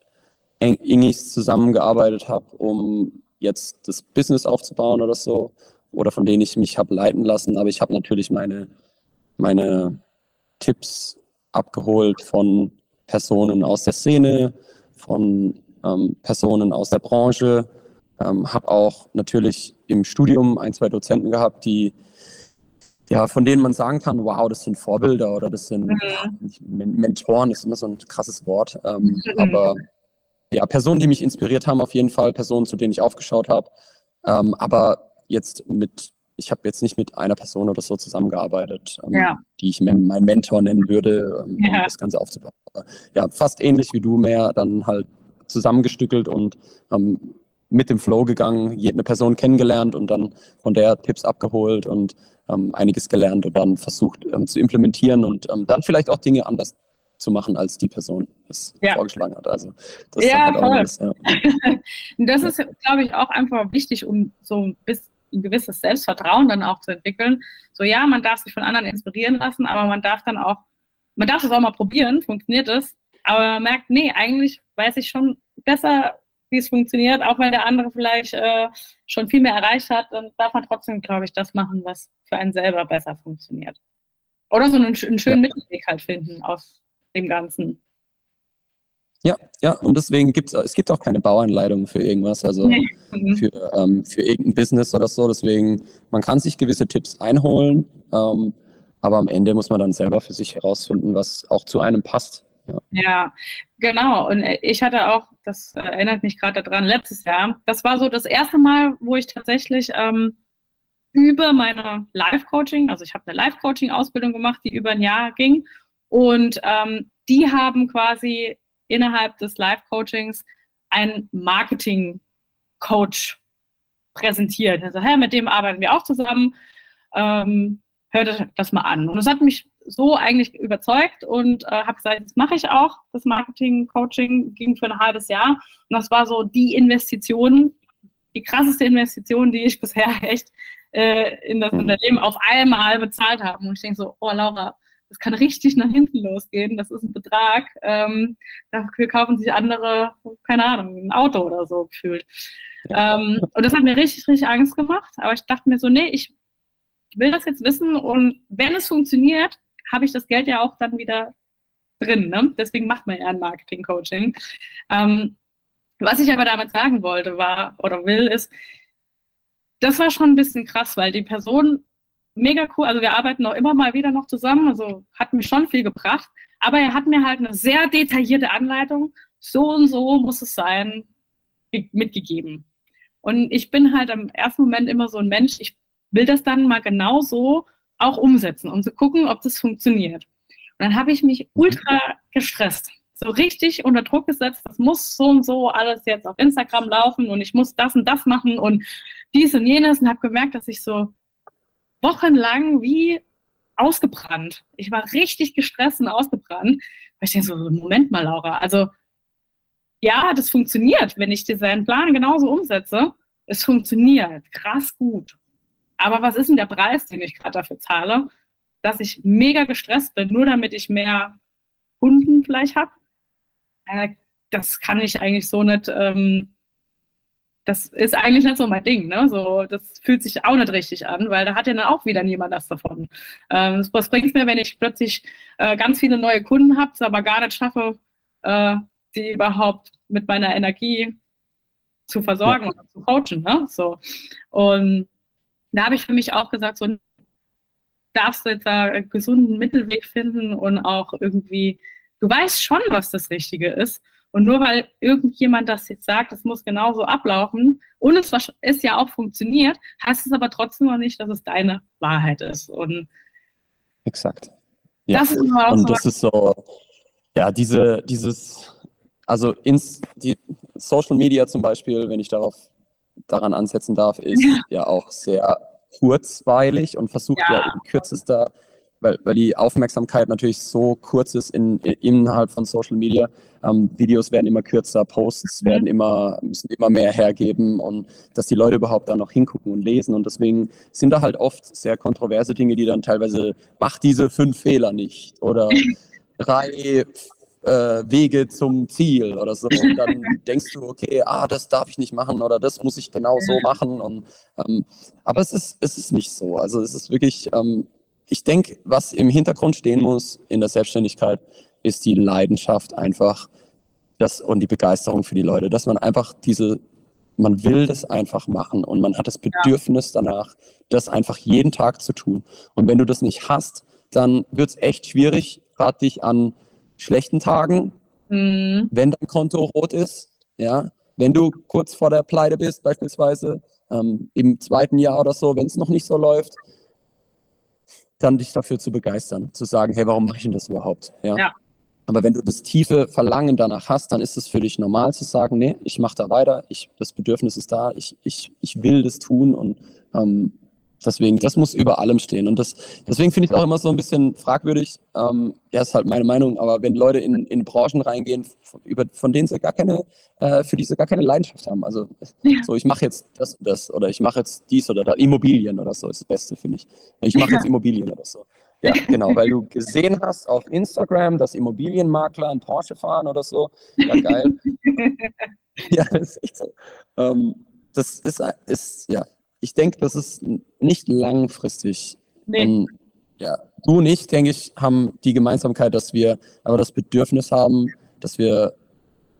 eng, engig zusammengearbeitet habe, um jetzt das Business aufzubauen oder so, oder von denen ich mich habe leiten lassen. Aber ich habe natürlich meine, meine Tipps abgeholt von Personen aus der Szene, von ähm, Personen aus der Branche. Ähm, habe auch natürlich im Studium ein, zwei Dozenten gehabt, die ja, von denen man sagen kann, wow, das sind Vorbilder oder das sind mhm. Mentoren, ist immer so ein krasses Wort. Ähm, mhm. Aber ja, Personen, die mich inspiriert haben, auf jeden Fall, Personen, zu denen ich aufgeschaut habe. Ähm, aber jetzt mit, ich habe jetzt nicht mit einer Person oder so zusammengearbeitet, ähm, ja. die ich mein Mentor nennen würde, ähm, ja. um das Ganze aufzubauen. Aber, ja, fast ähnlich wie du, mehr dann halt zusammengestückelt und ähm, mit dem Flow gegangen, eine Person kennengelernt und dann von der Tipps abgeholt und ähm, einiges gelernt und dann versucht ähm, zu implementieren und dann vielleicht auch Dinge anders zu machen, als die Person es ja. vorgeschlagen hat. Also das ja, halt voll. Alles, ja. das ist, glaube ich, auch einfach wichtig, um so ein, bisschen, ein gewisses Selbstvertrauen dann auch zu entwickeln. So ja, man darf sich von anderen inspirieren lassen, aber man darf dann auch, man darf es auch mal probieren, funktioniert es, aber man merkt, nee, eigentlich weiß ich schon besser, wie es funktioniert, auch wenn der andere vielleicht äh, schon viel mehr erreicht hat, dann darf man trotzdem, glaube ich, das machen, was für einen selber besser funktioniert. Oder so einen, einen schönen ja. Mittelweg halt finden aus dem Ganzen. Ja, ja, und deswegen gibt es, es gibt auch keine Bauanleitung für irgendwas, also nee. Mhm. für, ähm, für irgendein Business oder so. Deswegen, man kann sich gewisse Tipps einholen, ähm, aber am Ende muss man dann selber für sich herausfinden, was auch zu einem passt. Ja, ja genau. Und ich hatte auch, das erinnert mich gerade daran, letztes Jahr, das war so das erste Mal, wo ich tatsächlich ähm, über meine Live-Coaching, also ich habe eine Live-Coaching-Ausbildung gemacht, die über ein Jahr ging und ähm, die haben quasi innerhalb des Live-Coachings einen Marketing-Coach präsentiert. Also, hä, mit dem arbeiten wir auch zusammen. Ähm, hört das mal an. Und das hat mich so eigentlich überzeugt und äh, habe gesagt, das mache ich auch. Das Marketing-Coaching ging für ein halbes Jahr. Und das war so die Investition, die krasseste Investition, die ich bisher echt äh, in das mhm. Unternehmen auf einmal bezahlt habe. Und ich denke so, oh Laura, das kann richtig nach hinten losgehen. Das ist ein Betrag. Ähm, dafür kaufen sich andere, keine Ahnung, ein Auto oder so gefühlt. Ja. Ähm, und das hat mir richtig, richtig Angst gemacht. Aber ich dachte mir so, nee, ich will das jetzt wissen und wenn es funktioniert, habe ich das Geld ja auch dann wieder drin. Ne? Deswegen macht man ja ein Marketing-Coaching. Ähm, Was ich aber damit sagen wollte, war oder will, ist, das war schon ein bisschen krass, weil die Person mega cool, also wir arbeiten auch immer mal wieder noch zusammen, also hat mir schon viel gebracht, aber er hat mir halt eine sehr detaillierte Anleitung, so und so muss es sein, mitgegeben. Und ich bin halt im ersten Moment immer so ein Mensch, ich will das dann mal genau so auch umsetzen, um zu gucken, ob das funktioniert. Und dann habe ich mich ultra gestresst, so richtig unter Druck gesetzt, das muss so und so alles jetzt auf Instagram laufen und ich muss das und das machen und dies und jenes und habe gemerkt, dass ich so wochenlang wie ausgebrannt. Ich war richtig gestresst und ausgebrannt. Weil ich denke so, Moment mal, Laura, also ja, das funktioniert, wenn ich diesen Plan genauso umsetze. Es funktioniert krass gut. Aber was ist denn der Preis, den ich gerade dafür zahle, dass ich mega gestresst bin, nur damit ich mehr Kunden vielleicht habe? Äh, das kann ich eigentlich so nicht. Ähm, das ist eigentlich nicht so mein Ding. Ne? So, das fühlt sich auch nicht richtig an, weil da hat ja dann auch wieder niemand was davon. Ähm, was bringt es mir, wenn ich plötzlich äh, ganz viele neue Kunden habe, es aber gar nicht schaffe, äh, die überhaupt mit meiner Energie zu versorgen ja. oder zu coachen. Ne? So. Und da habe ich für mich auch gesagt, so darfst du jetzt da einen gesunden Mittelweg finden und auch irgendwie, du weißt schon, was das Richtige ist. Und nur weil irgendjemand das jetzt sagt, es muss genauso ablaufen und es ist ja auch funktioniert, heißt es aber trotzdem noch nicht, dass es deine Wahrheit ist. Und Exakt. Ja. Das ist auch und das ist so, ja, diese, dieses, also ins, die Social Media zum Beispiel, wenn ich darauf daran ansetzen darf, ist ja, ja auch sehr kurzweilig und versucht ja, ja in kürzester, weil, weil die Aufmerksamkeit natürlich so kurz ist in, in innerhalb von Social Media. Ähm, Videos werden immer kürzer, Posts mhm. werden immer, müssen immer mehr hergeben und dass die Leute überhaupt da noch hingucken und lesen. Und deswegen sind da halt oft sehr kontroverse Dinge, die dann teilweise, mach diese fünf Fehler nicht oder drei äh, Wege zum Ziel oder so. Und dann denkst du, okay, ah, das darf ich nicht machen oder das muss ich genau so machen. Und, ähm, aber es ist, es ist nicht so. Also es ist wirklich, ähm, ich denke, was im Hintergrund stehen muss in der Selbstständigkeit, ist die Leidenschaft einfach das, und die Begeisterung für die Leute, dass man einfach diese, man will das einfach machen und man hat das Bedürfnis danach, das einfach jeden Tag zu tun. Und wenn du das nicht hast, dann wird es echt schwierig, gerade dich an schlechten Tagen, mhm. wenn dein Konto rot ist, ja, wenn du kurz vor der Pleite bist, beispielsweise ähm, im zweiten Jahr oder so, wenn es noch nicht so läuft, dann dich dafür zu begeistern, zu sagen, hey, warum mache ich denn das überhaupt? Ja. ja. Aber wenn du das tiefe Verlangen danach hast, dann ist es für dich normal zu sagen, nee, ich mache da weiter, ich, das Bedürfnis ist da, ich, ich, ich will das tun und ähm, Deswegen, das muss über allem stehen. Und das, deswegen finde ich es auch immer so ein bisschen fragwürdig. Ähm, ja, ist halt meine Meinung, aber wenn Leute in, in Branchen reingehen, über, von denen sie gar keine, äh, für die sie gar keine Leidenschaft haben. Also ja. so, ich mache jetzt das und das oder ich mache jetzt dies oder das. Immobilien oder so ist das Beste, finde ich. Ich mache ja. jetzt Immobilien oder so. Ja, genau, weil du gesehen hast auf Instagram, dass Immobilienmakler einen Porsche fahren oder so. Ja, geil. ja, das ist echt so. Ähm, das ist, ist, ja, ich denke, das ist nicht langfristig. Nee. Und, ja, du und ich, denke ich, haben die Gemeinsamkeit, dass wir aber das Bedürfnis haben, dass wir,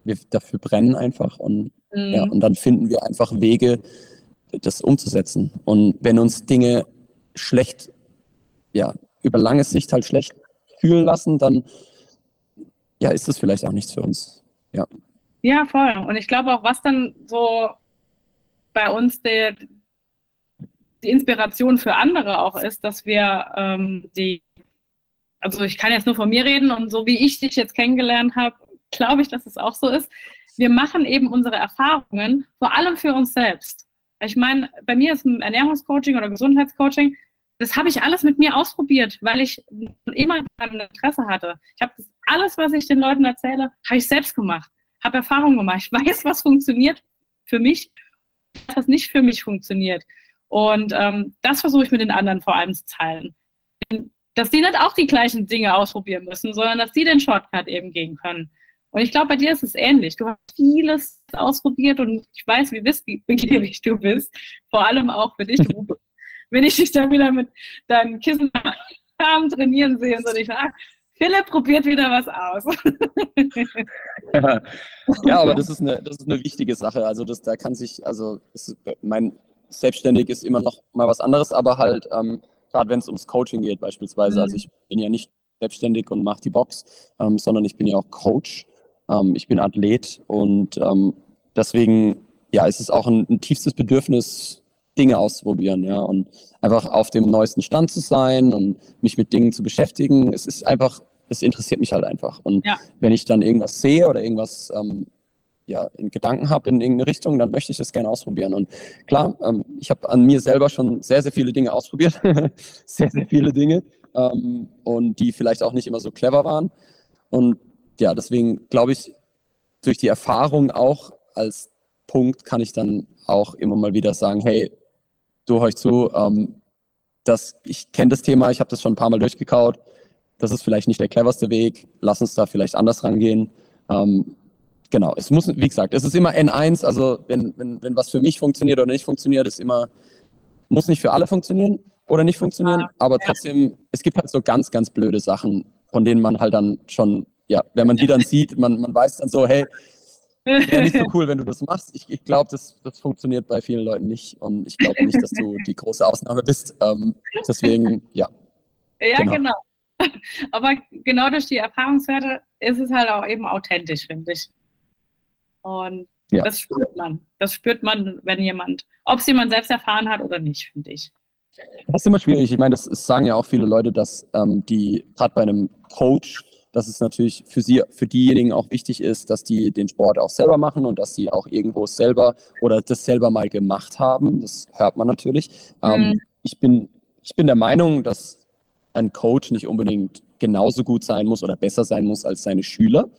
wir dafür brennen einfach und, mhm. ja, und dann finden wir einfach Wege, das umzusetzen. Und wenn uns Dinge schlecht, ja, über lange Sicht halt schlecht fühlen lassen, dann ja, ist das vielleicht auch nichts für uns. Ja. Ja, voll. Und ich glaube auch, was dann so bei uns der, die Inspiration für andere auch ist, dass wir ähm, die, also ich kann jetzt nur von mir reden und so wie ich dich jetzt kennengelernt habe, glaube ich, dass es auch so ist. Wir machen eben unsere Erfahrungen vor allem für uns selbst. Ich meine, bei mir ist ein Ernährungscoaching oder Gesundheitscoaching, das habe ich alles mit mir ausprobiert, weil ich immer ein Interesse hatte. Ich habe alles, was ich den Leuten erzähle, habe ich selbst gemacht, habe Erfahrungen gemacht. Ich weiß, was funktioniert für mich, was nicht für mich funktioniert. Und ähm, das versuche ich mit den anderen vor allem zu teilen. Dass die nicht auch die gleichen Dinge ausprobieren müssen, sondern dass die den Shortcut eben gehen können. Und ich glaube, bei dir ist es ähnlich. Du hast vieles ausprobiert und ich weiß, wie wissbegierig du bist. Vor allem auch für dich, Wenn ich dich dann wieder mit deinen Kissen trainieren sehe und so, ich sage, Philipp probiert wieder was aus. ja, aber das ist eine, das ist eine wichtige Sache. Also das, da kann sich, also ist, mein Selbstständig ist immer noch mal was anderes, aber halt ähm, gerade wenn es ums Coaching geht beispielsweise. Mhm. Also ich bin ja nicht selbstständig und mache die Box, ähm, sondern ich bin ja auch Coach. Ähm, ich bin Athlet und ähm, deswegen ja, ist es auch ein, ein tiefstes Bedürfnis, Dinge auszuprobieren, ja, und einfach auf dem neuesten Stand zu sein und mich mit Dingen zu beschäftigen. Es ist einfach, es interessiert mich halt einfach. Und ja. wenn ich dann irgendwas sehe oder irgendwas ähm, ja, in Gedanken habe in irgendeine Richtung, dann möchte ich das gerne ausprobieren. Und klar, ähm, ich habe an mir selber schon sehr, sehr viele Dinge ausprobiert. sehr, sehr viele Dinge. Ähm, und die vielleicht auch nicht immer so clever waren. Und ja, deswegen glaube ich, durch die Erfahrung auch als Punkt kann ich dann auch immer mal wieder sagen, hey, du euch zu, ähm, das, ich kenne das Thema, ich habe das schon ein paar Mal durchgekaut. Das ist vielleicht nicht der cleverste Weg. Lass uns da vielleicht anders rangehen. Ähm, genau, es muss, wie gesagt, es ist immer N1, also wenn, wenn, wenn was für mich funktioniert oder nicht funktioniert, ist immer, muss nicht für alle funktionieren oder nicht funktionieren, aber trotzdem, es gibt halt so ganz, ganz blöde Sachen, von denen man halt dann schon, ja, wenn man die dann sieht, man, man weiß dann so, hey, Wäre nicht so cool, wenn du das machst. Ich, ich glaube, das, das funktioniert bei vielen Leuten nicht. Und ich glaube nicht, dass du die große Ausnahme bist. Ähm, deswegen, ja. Ja, genau. genau. Aber genau durch die Erfahrungswerte ist es halt auch eben authentisch, finde ich. Und ja. das spürt man. Das spürt man, wenn jemand, ob es jemand selbst erfahren hat oder nicht, finde ich. Das ist immer schwierig. Ich meine, das, sagen ja auch viele Leute, dass ähm, die gerade bei einem Coach dass es natürlich für sie, für diejenigen auch wichtig ist, dass die den Sport auch selber machen und dass sie auch irgendwo selber oder das selber mal gemacht haben. Das hört man natürlich. Ähm, mhm. Ähm, ich, bin, ich bin der Meinung, dass ein Coach nicht unbedingt genauso gut sein muss oder besser sein muss als seine Schüler.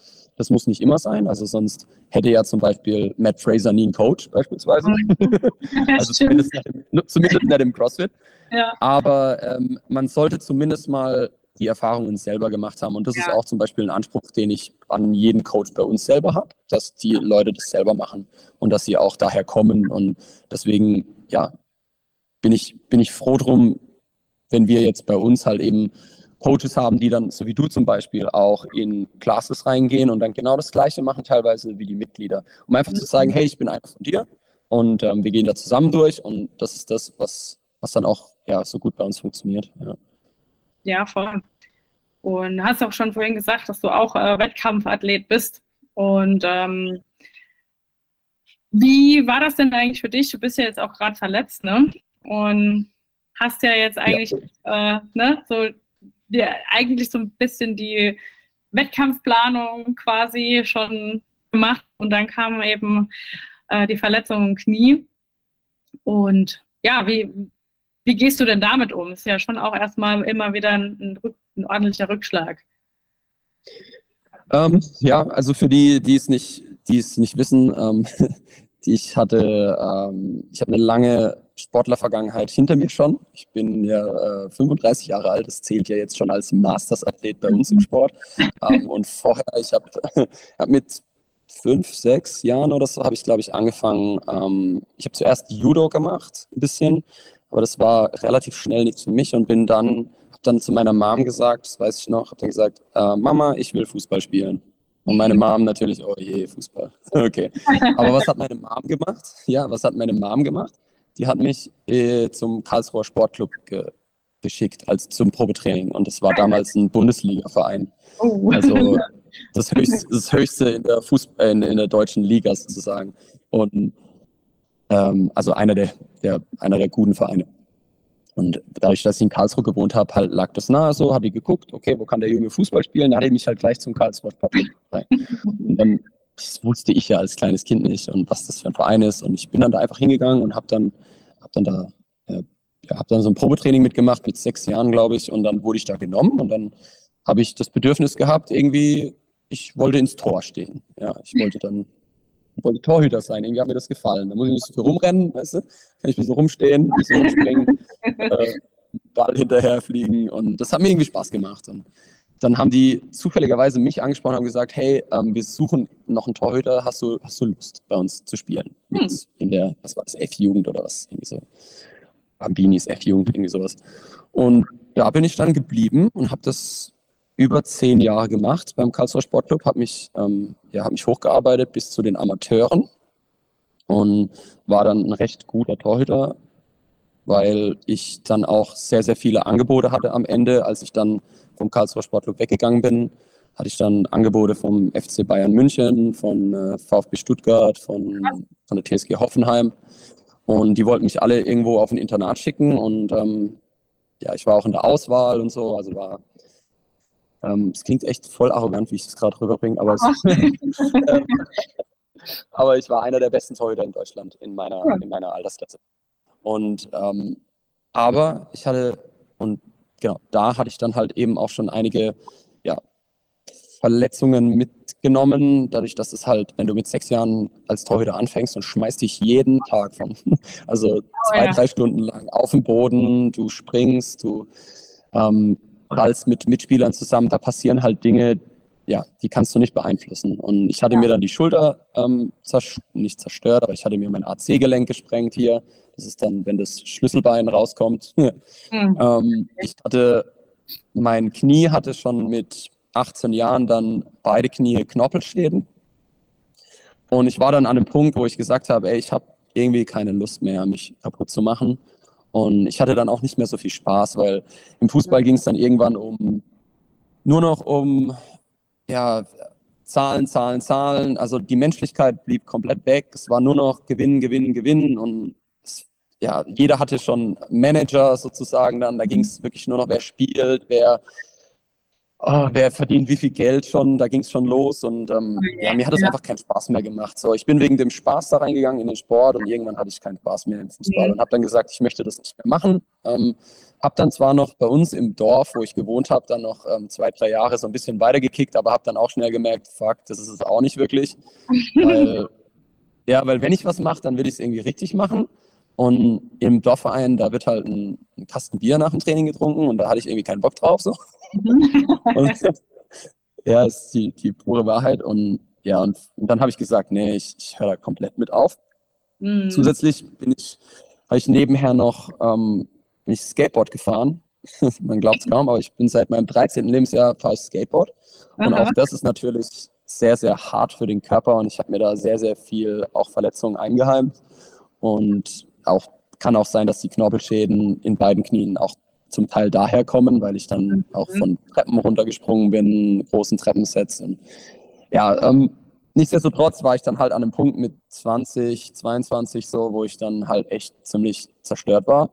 Das muss nicht immer sein. Also sonst hätte ja zum Beispiel Matt Fraser nie einen Coach beispielsweise. Mhm. also zumindest nicht, im, zumindest nicht im CrossFit. Ja. Aber ähm, man sollte zumindest mal die Erfahrungen selber gemacht haben. Und das ja. ist auch zum Beispiel ein Anspruch, den ich an jeden Coach bei uns selber habe, dass die Leute das selber machen und dass sie auch daher kommen. Und deswegen, ja, bin ich, bin ich froh drum, wenn wir jetzt bei uns halt eben Coaches haben, die dann, so wie du zum Beispiel, auch in Classes reingehen und dann genau das Gleiche machen, teilweise wie die Mitglieder. Um einfach zu sagen, hey, ich bin einer von dir und ähm, wir gehen da zusammen durch und das ist das, was, was dann auch ja, so gut bei uns funktioniert. Ja. Ja, voll. Und hast auch schon vorhin gesagt, dass du auch äh, Wettkampfathlet bist. Und ähm, wie war das denn eigentlich für dich? Du bist ja jetzt auch gerade verletzt, ne? Und hast ja jetzt eigentlich, ja. Äh, ne, so die, eigentlich so ein bisschen die Wettkampfplanung quasi schon gemacht und dann kam eben äh, die Verletzung im Knie. Und ja, wie, wie gehst du denn damit um? Ist ja schon auch erstmal immer wieder ein, ein ordentlicher Rückschlag. Ähm, ja, also für die, die es nicht, die es nicht wissen, ähm, ich hatte, ähm, ich habe eine lange Sportlervergangenheit hinter mir schon. Ich bin ja äh, 35 Jahre alt, das zählt ja jetzt schon als Masters-Athlet bei uns im Sport. Ähm, und vorher, ich habe hab mit fünf, sechs Jahren oder so, habe ich, glaube ich, angefangen. Ähm, ich habe zuerst Judo gemacht, ein bisschen, aber das war relativ schnell nichts für mich und bin dann, habe dann zu meiner Mom gesagt, das weiß ich noch, habe dann gesagt, äh, Mama, ich will Fußball spielen. Und meine Mom natürlich, oh je, Fußball. Okay. Aber was hat meine Mom gemacht? Ja, was hat meine Mom gemacht? Die hat mich äh, zum Karlsruher Sportclub ge geschickt, als zum Probetraining. Und das war damals ein Bundesliga-Verein. Oh. Also das höchste, das höchste in der Fußball, in, in der deutschen Liga sozusagen. Und ähm, also einer der, der, einer der guten Vereine. Und dadurch, dass ich in Karlsruhe gewohnt habe, halt lag das nahe so, habe ich geguckt, okay, wo kann der Junge Fußball spielen? Da hatte ich mich halt gleich zum Karlsruher Sportclub rein. Und dann, das wusste ich ja als kleines Kind nicht und was das für ein Verein ist. Und ich bin dann da einfach hingegangen und habe dann, hab dann da, äh, ja, habe dann so ein Probetraining mitgemacht mit sechs Jahren, glaube ich. Und dann wurde ich da genommen und dann habe ich das Bedürfnis gehabt, irgendwie, ich wollte ins Tor stehen. Ja, ich wollte dann wollte Torhüter sein. Irgendwie hat mir das gefallen. Da muss ich nicht so viel rumrennen, weißt du? Kann ich ein bisschen rumstehen, ein bisschen rumspringen, äh, Ball hinterher fliegen. Und das hat mir irgendwie Spaß gemacht. Und dann haben die zufälligerweise mich angesprochen und haben gesagt, hey, ähm, wir suchen noch einen Torhüter, hast du, hast du Lust, bei uns zu spielen? Hm. In der, was war das, F-Jugend oder was? Irgendwie so. Bambinis F-Jugend, irgendwie sowas. Und da bin ich dann geblieben und habe das über zehn Jahre gemacht beim Karlsruher Sportclub, habe mich, ähm, ja, hab mich hochgearbeitet bis zu den Amateuren und war dann ein recht guter Torhüter, weil ich dann auch sehr, sehr viele Angebote hatte am Ende. Als ich dann vom Karlsruher Sportclub weggegangen bin, hatte ich dann Angebote vom FC Bayern München, von äh, VfB Stuttgart, von, von der TSG Hoffenheim. Und die wollten mich alle irgendwo auf ein Internat schicken. Und ähm, ja, ich war auch in der Auswahl und so. Also war, ähm, es klingt echt voll arrogant, wie ich das gerade rüberbringe, aber, es, ähm, aber ich war einer der besten Torhüter in Deutschland in meiner, in meiner Altersklasse. Und ähm, aber ich hatte, und genau, da hatte ich dann halt eben auch schon einige ja, Verletzungen mitgenommen, dadurch, dass es halt, wenn du mit sechs Jahren als Torhüter anfängst und schmeißt dich jeden Tag von, also oh, zwei, ja. drei Stunden lang auf den Boden, du springst, du ähm, prallst mit Mitspielern zusammen, da passieren halt Dinge, ja, die kannst du nicht beeinflussen. Und ich hatte ja. mir dann die Schulter ähm, zerst nicht zerstört, aber ich hatte mir mein AC-Gelenk gesprengt hier. Das ist dann, wenn das Schlüsselbein rauskommt. mhm. ähm, ich hatte, mein Knie hatte schon mit 18 Jahren dann beide Knie Knorpelschäden. Und ich war dann an dem Punkt, wo ich gesagt habe, ey, ich habe irgendwie keine Lust mehr, mich kaputt zu machen. Und ich hatte dann auch nicht mehr so viel Spaß, weil im Fußball ging es dann irgendwann um nur noch um ja, Zahlen, Zahlen, Zahlen. Also die Menschlichkeit blieb komplett weg. Es war nur noch Gewinnen, Gewinnen, Gewinnen. Und es, ja, jeder hatte schon Manager sozusagen dann. Da ging es wirklich nur noch, wer spielt, wer, oh, wer verdient wie viel Geld schon. Da ging es schon los. Und ähm, ja, mir hat es einfach keinen Spaß mehr gemacht. So, ich bin wegen dem Spaß da reingegangen in den Sport und irgendwann hatte ich keinen Spaß mehr im Fußball und habe dann gesagt, ich möchte das nicht mehr machen. Ähm, habe dann zwar noch bei uns im Dorf, wo ich gewohnt habe, dann noch ähm, zwei, drei Jahre so ein bisschen weitergekickt, aber habe dann auch schnell gemerkt, fuck, das ist es auch nicht wirklich. Weil, ja, weil wenn ich was mache, dann will ich es irgendwie richtig machen. Und im Dorfverein, da wird halt ein, ein, Kasten Bier nach dem Training getrunken und da hatte ich irgendwie keinen Bock drauf. So. und, ja, ist die, die pure Wahrheit. Und ja, und, und dann habe ich gesagt, nee, ich, ich höre da komplett mit auf. Mhm. Zusätzlich bin ich, habe ich nebenher noch ähm, bin ich Skateboard gefahren. Man glaubt es kaum, aber ich bin seit meinem 13. Lebensjahr fahre ich Skateboard. Aha. Und auch das ist natürlich sehr, sehr hart für den Körper und ich habe mir da sehr, sehr viel auch Verletzungen eingeheimt. Und auch kann auch sein, dass die Knorpelschäden in beiden Knien auch zum Teil daher kommen, weil ich dann mhm. auch von Treppen runtergesprungen bin, großen Treppensets. Und ja, ähm, nichtsdestotrotz war ich dann halt an einem Punkt mit 20, 22 so, wo ich dann halt echt ziemlich zerstört war.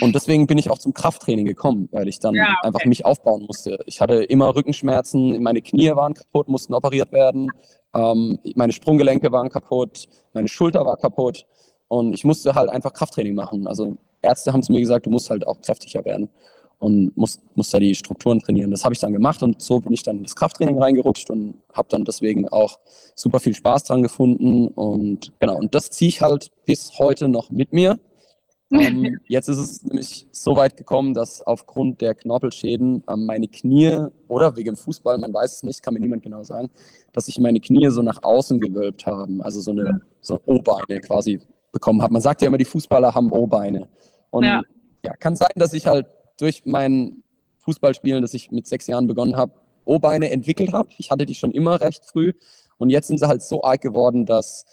Und deswegen bin ich auch zum Krafttraining gekommen, weil ich dann ja, okay. einfach mich aufbauen musste. Ich hatte immer Rückenschmerzen, meine Knie waren kaputt, mussten operiert werden, ähm, meine Sprunggelenke waren kaputt, meine Schulter war kaputt und ich musste halt einfach Krafttraining machen. Also Ärzte haben zu mir gesagt, du musst halt auch kräftiger werden und musst, musst da die Strukturen trainieren. Das habe ich dann gemacht und so bin ich dann in das Krafttraining reingerutscht und habe dann deswegen auch super viel Spaß dran gefunden und genau, und das ziehe ich halt bis heute noch mit mir ähm, jetzt ist es nämlich so weit gekommen, dass aufgrund der Knorpelschäden ähm, meine Knie oder wegen Fußball, man weiß es nicht, kann mir niemand genau sagen, dass sich meine Knie so nach außen gewölbt haben, also so eine so O-Beine quasi bekommen habe. Man sagt ja immer, die Fußballer haben O-Beine. Und ja. ja, kann sein, dass ich halt durch mein Fußballspielen, das ich mit sechs Jahren begonnen habe, O-Beine entwickelt habe. Ich hatte die schon immer recht früh. Und jetzt sind sie halt so arg geworden, dass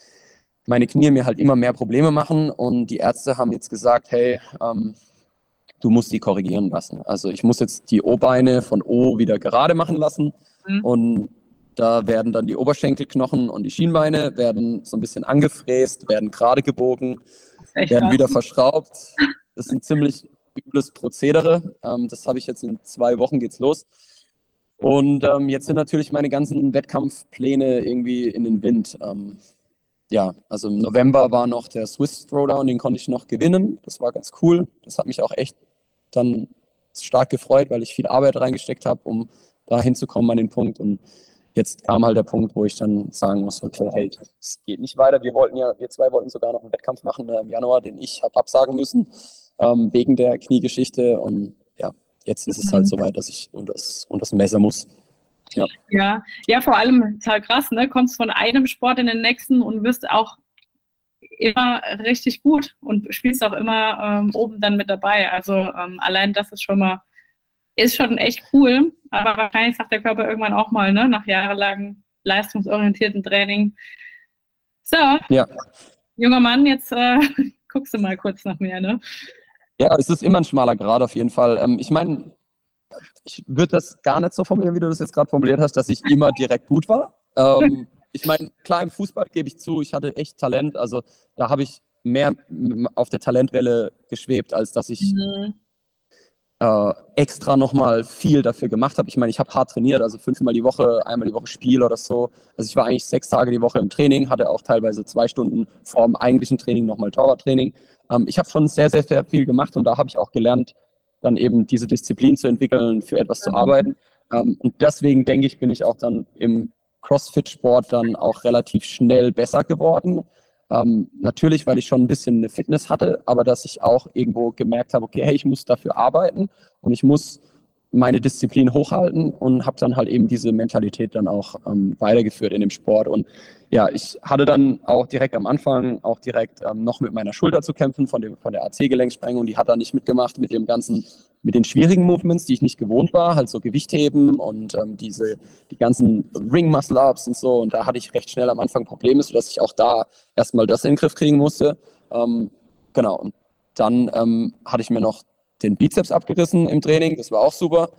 meine Knie mir halt immer mehr Probleme machen und die Ärzte haben jetzt gesagt, hey, ähm, du musst die korrigieren lassen. Also ich muss jetzt die O-Beine von O wieder gerade machen lassen mhm. und da werden dann die Oberschenkelknochen und die Schienbeine werden so ein bisschen angefräst, werden gerade gebogen, werden wieder verschraubt. Das ist ein ziemlich übles Prozedere. Ähm, das habe ich jetzt in zwei Wochen geht's los. Und ähm, jetzt sind natürlich meine ganzen Wettkampfpläne irgendwie in den Wind. Ähm, ja, also im November war noch der Swiss Throwdown, den konnte ich noch gewinnen. Das war ganz cool. Das hat mich auch echt dann stark gefreut, weil ich viel Arbeit reingesteckt habe, um da hinzukommen an den Punkt. Und jetzt kam halt der Punkt, wo ich dann sagen muss, okay, hey, es geht nicht weiter. Wir wollten ja, wir zwei wollten sogar noch einen Wettkampf machen äh, im Januar, den ich habe absagen müssen, ähm, wegen der Kniegeschichte. Und ja, jetzt ist es halt mhm. so weit, dass ich unter das, unter das Messer muss. Ja. ja, ja, vor allem total krass, ne? Kommst von einem Sport in den nächsten und wirst auch immer richtig gut und spielst auch immer ähm, oben dann mit dabei. Also ähm, allein das ist schon mal ist schon echt cool, aber wahrscheinlich sagt der Körper irgendwann auch mal, ne, nach jahrelangem leistungsorientierten Training, so, ja. junger Mann, jetzt äh, guckst du mal kurz nach mir, ne? Ja, es ist immer ein schmaler Grad auf jeden Fall. Ähm, ich meine, ich würde das gar nicht so formulieren, wie du das jetzt gerade formuliert hast, dass ich immer direkt gut war. Ähm, ich meine, klar, im Fußball gebe ich zu, ich hatte echt Talent. Also da habe ich mehr auf der Talentwelle geschwebt, als dass ich mhm. Äh, extra nochmal viel dafür gemacht habe. Ich meine, ich habe hart trainiert, also fünfmal die Woche, einmal die Woche Spiel oder so. Also ich war eigentlich sechs Tage die Woche im Training, hatte auch teilweise zwei Stunden vor dem eigentlichen Training nochmal Torwarttraining. Ähm, ich habe schon sehr, sehr, sehr viel gemacht und da habe ich auch gelernt, dann eben diese Disziplin zu entwickeln, für etwas zu arbeiten. Ähm, und deswegen denke ich, bin ich auch dann im CrossFit-Sport dann auch relativ schnell besser geworden. Ähm, natürlich, weil ich schon ein bisschen eine Fitness hatte, aber dass ich auch irgendwo gemerkt habe, okay, hey, ich muss dafür arbeiten und ich muss meine Disziplin hochhalten und habe dann halt eben diese Mentalität dann auch ähm, weitergeführt in dem Sport. Und ja, ich hatte dann auch direkt am Anfang auch direkt ähm, noch mit meiner Schulter zu kämpfen von, dem, von der AC-Gelenksprengung. Die hat da nicht mitgemacht mit dem ganzen, mit den schwierigen Movements, die ich nicht gewohnt war, halt so Gewichtheben und ähm, diese, die ganzen Ring-Muscle-Ups und so. Und da hatte ich recht schnell am Anfang Probleme, sodass ich auch da erstmal das in den Griff kriegen musste. Ähm, genau. Und dann ähm, hatte ich mir noch den Bizeps abgerissen im Training, das war auch super.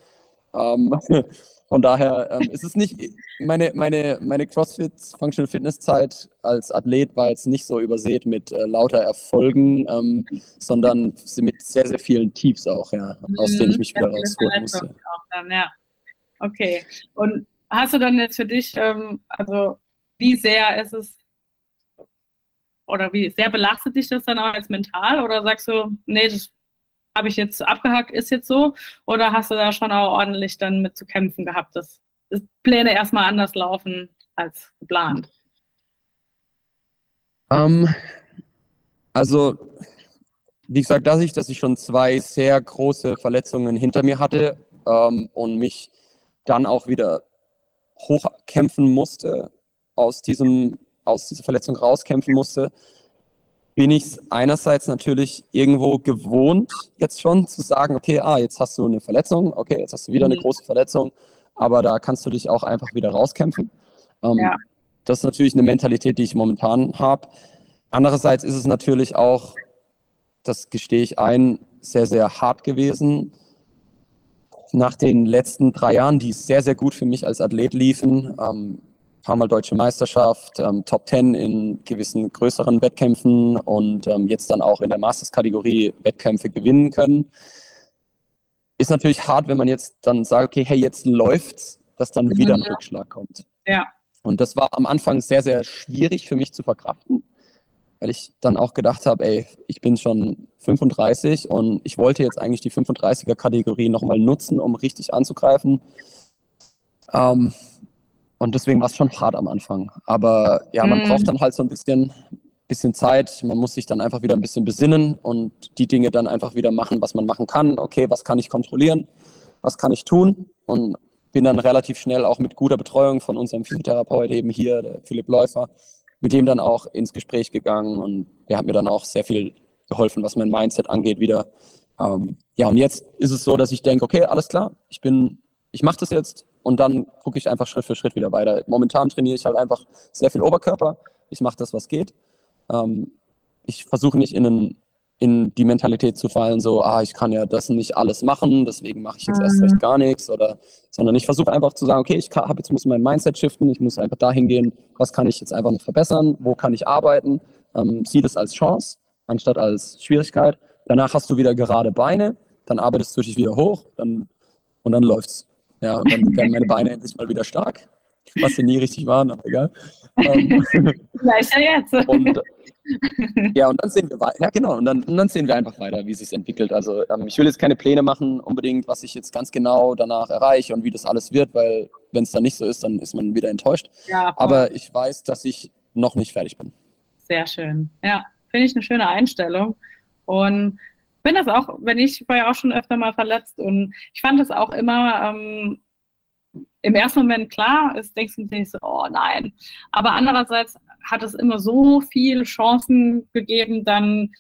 Ähm, von daher ähm, ist es nicht, meine, meine, meine CrossFit Functional Fitness Zeit als Athlet war jetzt nicht so übersät mit äh, lauter Erfolgen, ähm, sondern mit sehr, sehr vielen Tiefs auch, ja, aus denen ich mich wieder rausholen musste. Dann, ja. Okay. Und hast du dann jetzt für dich, ähm, also wie sehr ist es oder wie sehr belastet dich das dann auch als mental oder sagst du, nee, das habe ich jetzt abgehakt, ist jetzt so? Oder hast du da schon auch ordentlich dann mit zu kämpfen gehabt, dass, dass Pläne erstmal anders laufen als geplant? Um, ähm, also, wie gesagt, dass ich, dass ich schon zwei sehr große Verletzungen hinter mir hatte ähm, und mich dann auch wieder hochkämpfen musste, aus, diesem, aus dieser Verletzung rauskämpfen musste, bin ich es einerseits natürlich irgendwo gewohnt, jetzt schon zu sagen, okay, ah, jetzt hast du eine Verletzung, okay, jetzt hast du wieder eine mhm. große Verletzung, aber da kannst du dich auch einfach wieder rauskämpfen. Ähm, ja. Das ist natürlich eine Mentalität, die ich momentan habe. Andererseits ist es natürlich auch, das gestehe ich ein, sehr, sehr hart gewesen. Nach den letzten drei Jahren, die sehr, sehr gut für mich als Athlet liefen, ähm, paar Mal deutsche Meisterschaft, ähm, Top Ten in gewissen größeren Wettkämpfen und ähm, jetzt dann auch in der Masters-Kategorie Wettkämpfe gewinnen können. Ist natürlich hart, wenn man jetzt dann sagt, okay, hey, jetzt läuft's, dass dann wieder ein Rückschlag kommt. Ja. Und das war am Anfang sehr, sehr schwierig für mich zu verkraften, weil ich dann auch gedacht habe, ey, ich bin schon 35 und ich wollte jetzt eigentlich die 35er-Kategorie nochmal nutzen, um richtig anzugreifen. Ähm, und deswegen war es schon hart am Anfang. Aber ja, man mm. braucht dann halt so ein bisschen, bisschen Zeit. Man muss sich dann einfach wieder ein bisschen besinnen und die Dinge dann einfach wieder machen, was man machen kann. Okay, was kann ich kontrollieren? Was kann ich tun? Und bin dann relativ schnell auch mit guter Betreuung von unserem Physiotherapeut eben hier, der Philipp Läufer, mit dem dann auch ins Gespräch gegangen und der hat mir dann auch sehr viel geholfen, was mein Mindset angeht wieder. Ähm, ja, und jetzt ist es so, dass ich denke, okay, alles klar, ich bin, ich mache das jetzt, und dann gucke ich einfach Schritt für Schritt wieder weiter. Momentan trainiere ich halt einfach sehr viel Oberkörper. Ich mache das, was geht. Ähm, ich versuche nicht in, einen, in, die Mentalität zu fallen, so, ah, ich kann ja das nicht alles machen, deswegen mache ich jetzt mhm. erst recht gar nichts. Oder, sondern ich versuche einfach zu sagen, okay, ich habe jetzt muss mein Mindset shiften, ich muss einfach dahin gehen, was kann ich jetzt einfach noch verbessern, wo kann ich arbeiten. Ähm, sieh das als Chance, anstatt als Schwierigkeit. Danach hast du wieder gerade Beine, dann arbeitest du dich wieder hoch dann, und dann läuft's. Ja, und dann werden meine Beine endlich mal wieder stark, was sie nie richtig waren, aber egal. Ähm, Vielleicht ja jetzt. Und, ja, und dann sehen wir weiter. Ja, genau. Und dann, und dann sehen wir einfach weiter, wie es sich entwickelt. Also ähm, ich will jetzt keine Pläne machen, unbedingt, was ich jetzt ganz genau danach erreiche und wie das alles wird, weil wenn es dann nicht so ist, dann ist man wieder enttäuscht. Ja, aber ich weiß, dass ich noch nicht fertig bin. Sehr schön. Ja, finde ich eine schöne Einstellung. Und bin das auch, wenn ich war ja auch schon öfter mal verletzt und ich fand das auch immer ähm, im ersten Moment klar, ist denkst du nicht so, oh nein. Aber andererseits hat es immer so viele Chancen gegeben, dann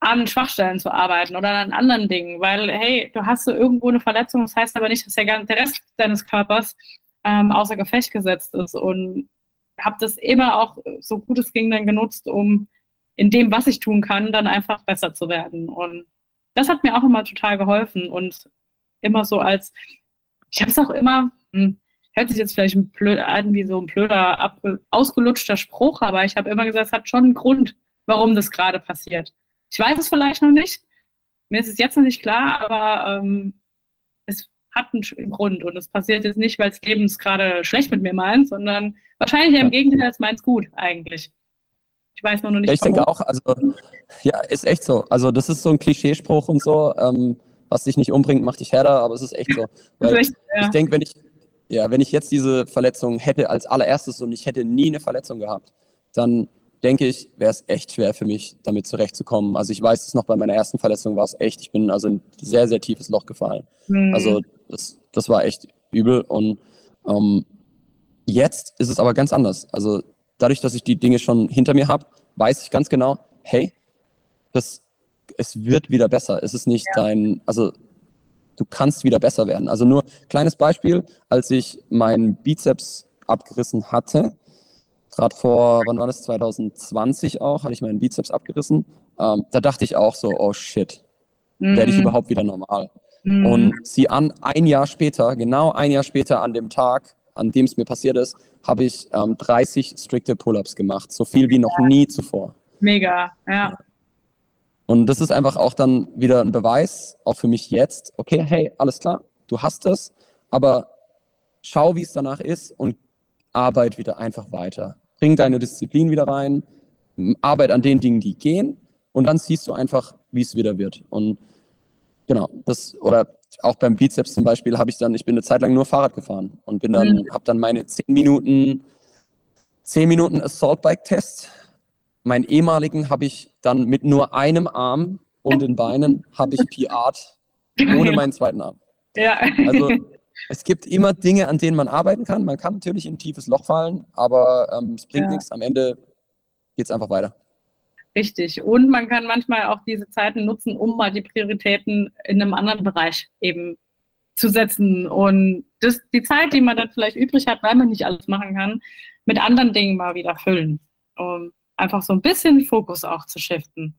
an Schwachstellen zu arbeiten oder an anderen Dingen, weil, hey, du hast so irgendwo eine Verletzung, das heißt aber nicht, dass der, ganze, Rest deines Körpers ähm, außer Gefecht gesetzt ist und habe das immer auch so gut es ging dann genutzt, um in dem, was ich tun kann, dann einfach besser zu werden und das hat mir auch immer total geholfen und immer so als, ich habe es auch immer, hm, hört sich jetzt vielleicht ein blöd an wie so ein blöder, ab, ausgelutschter Spruch, aber ich habe immer gesagt, es hat schon einen Grund, warum das gerade passiert. Ich weiß es vielleicht noch nicht, mir ist es jetzt noch nicht klar, aber ähm, es hat einen Grund und es passiert jetzt nicht, weil das Leben es gerade schlecht mit mir meint, sondern wahrscheinlich im Gegenteil, es meint es gut eigentlich. Ich weiß nur noch nicht. Ich warum. denke auch, also ja, ist echt so. Also das ist so ein Klischeespruch und so. Ähm, was dich nicht umbringt, macht dich härter, aber es ist echt so. Weil echt, ja. Ich denke, wenn ich, ja, wenn ich jetzt diese Verletzung hätte als allererstes und ich hätte nie eine Verletzung gehabt, dann denke ich, wäre es echt schwer für mich, damit zurechtzukommen. Also ich weiß es noch, bei meiner ersten Verletzung war es echt, ich bin also in ein sehr, sehr tiefes Loch gefallen. Mhm. Also das, das war echt übel und ähm, jetzt ist es aber ganz anders. Also dadurch, dass ich die Dinge schon hinter mir habe, weiß ich ganz genau, hey, das, es wird wieder besser. Es ist nicht ja. dein, also du kannst wieder besser werden. Also nur kleines Beispiel, als ich meinen Bizeps abgerissen hatte, gerade vor, wann war das, 2020 auch, hatte ich meinen Bizeps abgerissen, ähm, da dachte ich auch so, oh shit, mhm. werde ich überhaupt wieder normal? Mhm. Und sie an, ein Jahr später, genau ein Jahr später an dem Tag, an dem es mir passiert ist, habe ich ähm, 30 strikte Pull-ups gemacht. So viel wie noch nie zuvor. Mega, ja. Und das ist einfach auch dann wieder ein Beweis, auch für mich jetzt, okay, hey, alles klar, du hast es, aber schau, wie es danach ist und arbeit wieder einfach weiter. Bring deine Disziplin wieder rein, arbeit an den Dingen, die gehen und dann siehst du einfach, wie es wieder wird. Und genau, das, oder auch beim Bizeps zum Beispiel habe ich dann, ich bin eine Zeit lang nur Fahrrad gefahren und bin dann, mhm. habe dann meine 10 Minuten, 10 Minuten Assault Bike Test. Meinen ehemaligen habe ich dann mit nur einem Arm und den Beinen habe ich PR'd ohne meinen zweiten Arm. Ja. Also es gibt immer Dinge, an denen man arbeiten kann. Man kann natürlich in ein tiefes Loch fallen, aber ähm, es bringt ja. nichts. Am Ende geht es einfach weiter. Richtig. Und man kann manchmal auch diese Zeiten nutzen, um mal die Prioritäten in einem anderen Bereich eben zu setzen. Und das, die Zeit, die man dann vielleicht übrig hat, weil man nicht alles machen kann, mit anderen Dingen mal wieder füllen. Um einfach so ein bisschen Fokus auch zu shiften.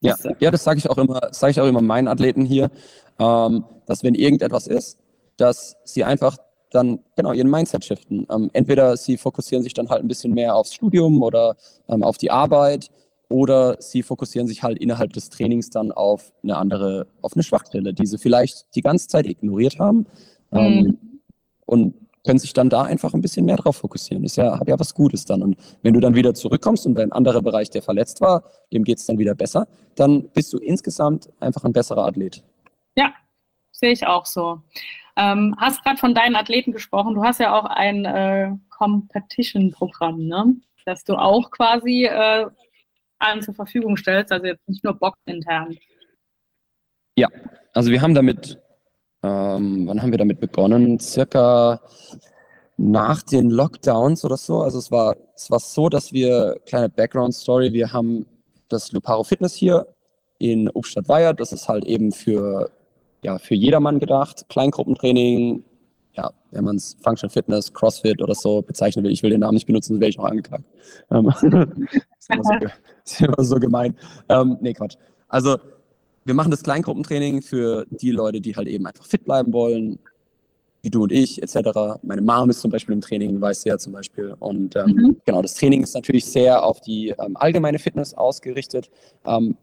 Ja, ja das sage ich auch immer, sage ich auch immer meinen Athleten hier, ähm, dass wenn irgendetwas ist, dass sie einfach dann genau ihren Mindset shiften. Ähm, entweder sie fokussieren sich dann halt ein bisschen mehr aufs Studium oder ähm, auf die Arbeit oder sie fokussieren sich halt innerhalb des Trainings dann auf eine andere, auf eine Schwachstelle, die sie vielleicht die ganze Zeit ignoriert haben ähm, mhm. und können sich dann da einfach ein bisschen mehr drauf fokussieren. Ist ja, hat ja was Gutes dann. Und wenn du dann wieder zurückkommst und dein anderer Bereich, der verletzt war, dem geht es dann wieder besser, dann bist du insgesamt einfach ein besserer Athlet. Ja, sehe ich auch so. Ähm, hast gerade von deinen Athleten gesprochen. Du hast ja auch ein äh, Competition-Programm, ne? das du auch quasi äh, allen zur Verfügung stellst, also jetzt nicht nur Box intern. Ja, also wir haben damit, ähm, wann haben wir damit begonnen? Circa nach den Lockdowns oder so. Also es war, es war so, dass wir, kleine Background-Story, wir haben das Luparo Fitness hier in Obstadt-Weiher. Das ist halt eben für ja, für jedermann gedacht. Kleingruppentraining, ja, wenn man es Functional Fitness, CrossFit oder so bezeichnen will, ich will den Namen nicht benutzen, dann werde ich auch angeklagt. Ähm, ist, immer so, ist immer so gemein. Ähm, nee, Quatsch. Also, wir machen das Kleingruppentraining für die Leute, die halt eben einfach fit bleiben wollen, wie du und ich, etc. Meine Mom ist zum Beispiel im Training, weiß sie ja zum Beispiel. Und ähm, mhm. genau, das Training ist natürlich sehr auf die ähm, allgemeine Fitness ausgerichtet. Ähm,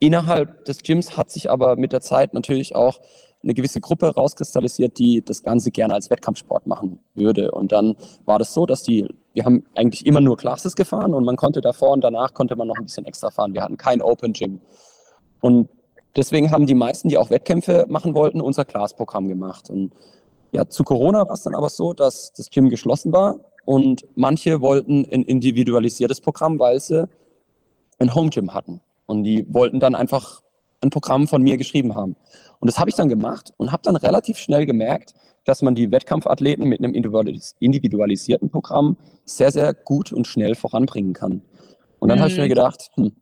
Innerhalb des Gyms hat sich aber mit der Zeit natürlich auch eine gewisse Gruppe rauskristallisiert, die das Ganze gerne als Wettkampfsport machen würde. Und dann war das so, dass die, wir haben eigentlich immer nur Classes gefahren und man konnte davor und danach konnte man noch ein bisschen extra fahren. Wir hatten kein Open Gym. Und deswegen haben die meisten, die auch Wettkämpfe machen wollten, unser Class-Programm gemacht. Und ja, zu Corona war es dann aber so, dass das Gym geschlossen war und manche wollten ein individualisiertes Programm, weil sie ein Home Gym hatten. Und die wollten dann einfach ein Programm von mir geschrieben haben. Und das habe ich dann gemacht und habe dann relativ schnell gemerkt, dass man die Wettkampfathleten mit einem individualisierten Programm sehr, sehr gut und schnell voranbringen kann. Und dann mhm. habe ich mir mhm. gedacht, hm,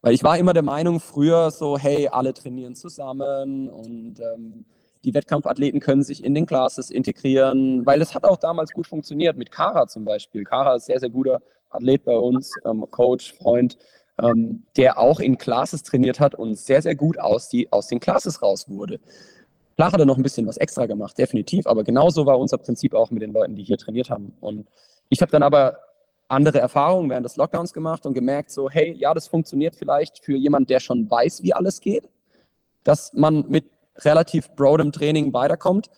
Weil ich war immer der Meinung, früher so, hey, alle trainieren zusammen und ähm, die Wettkampfathleten können sich in den Classes integrieren, weil es hat auch damals gut funktioniert, mit Kara zum Beispiel. Kara ist sehr, sehr guter Athlet bei uns, ähm, Coach, Freund, ähm, der auch in Classes trainiert hat und sehr, sehr gut aus, die, aus den Classes raus wurde. Klar hat er noch ein bisschen was extra gemacht, definitiv, aber genauso war unser Prinzip auch mit den Leuten, die hier trainiert haben. Und ich habe dann aber andere Erfahrungen während des Lockdowns gemacht und gemerkt, so, hey, ja, das funktioniert vielleicht für jemanden, der schon weiß, wie alles geht, dass man mit relativ broadem Training weiterkommt.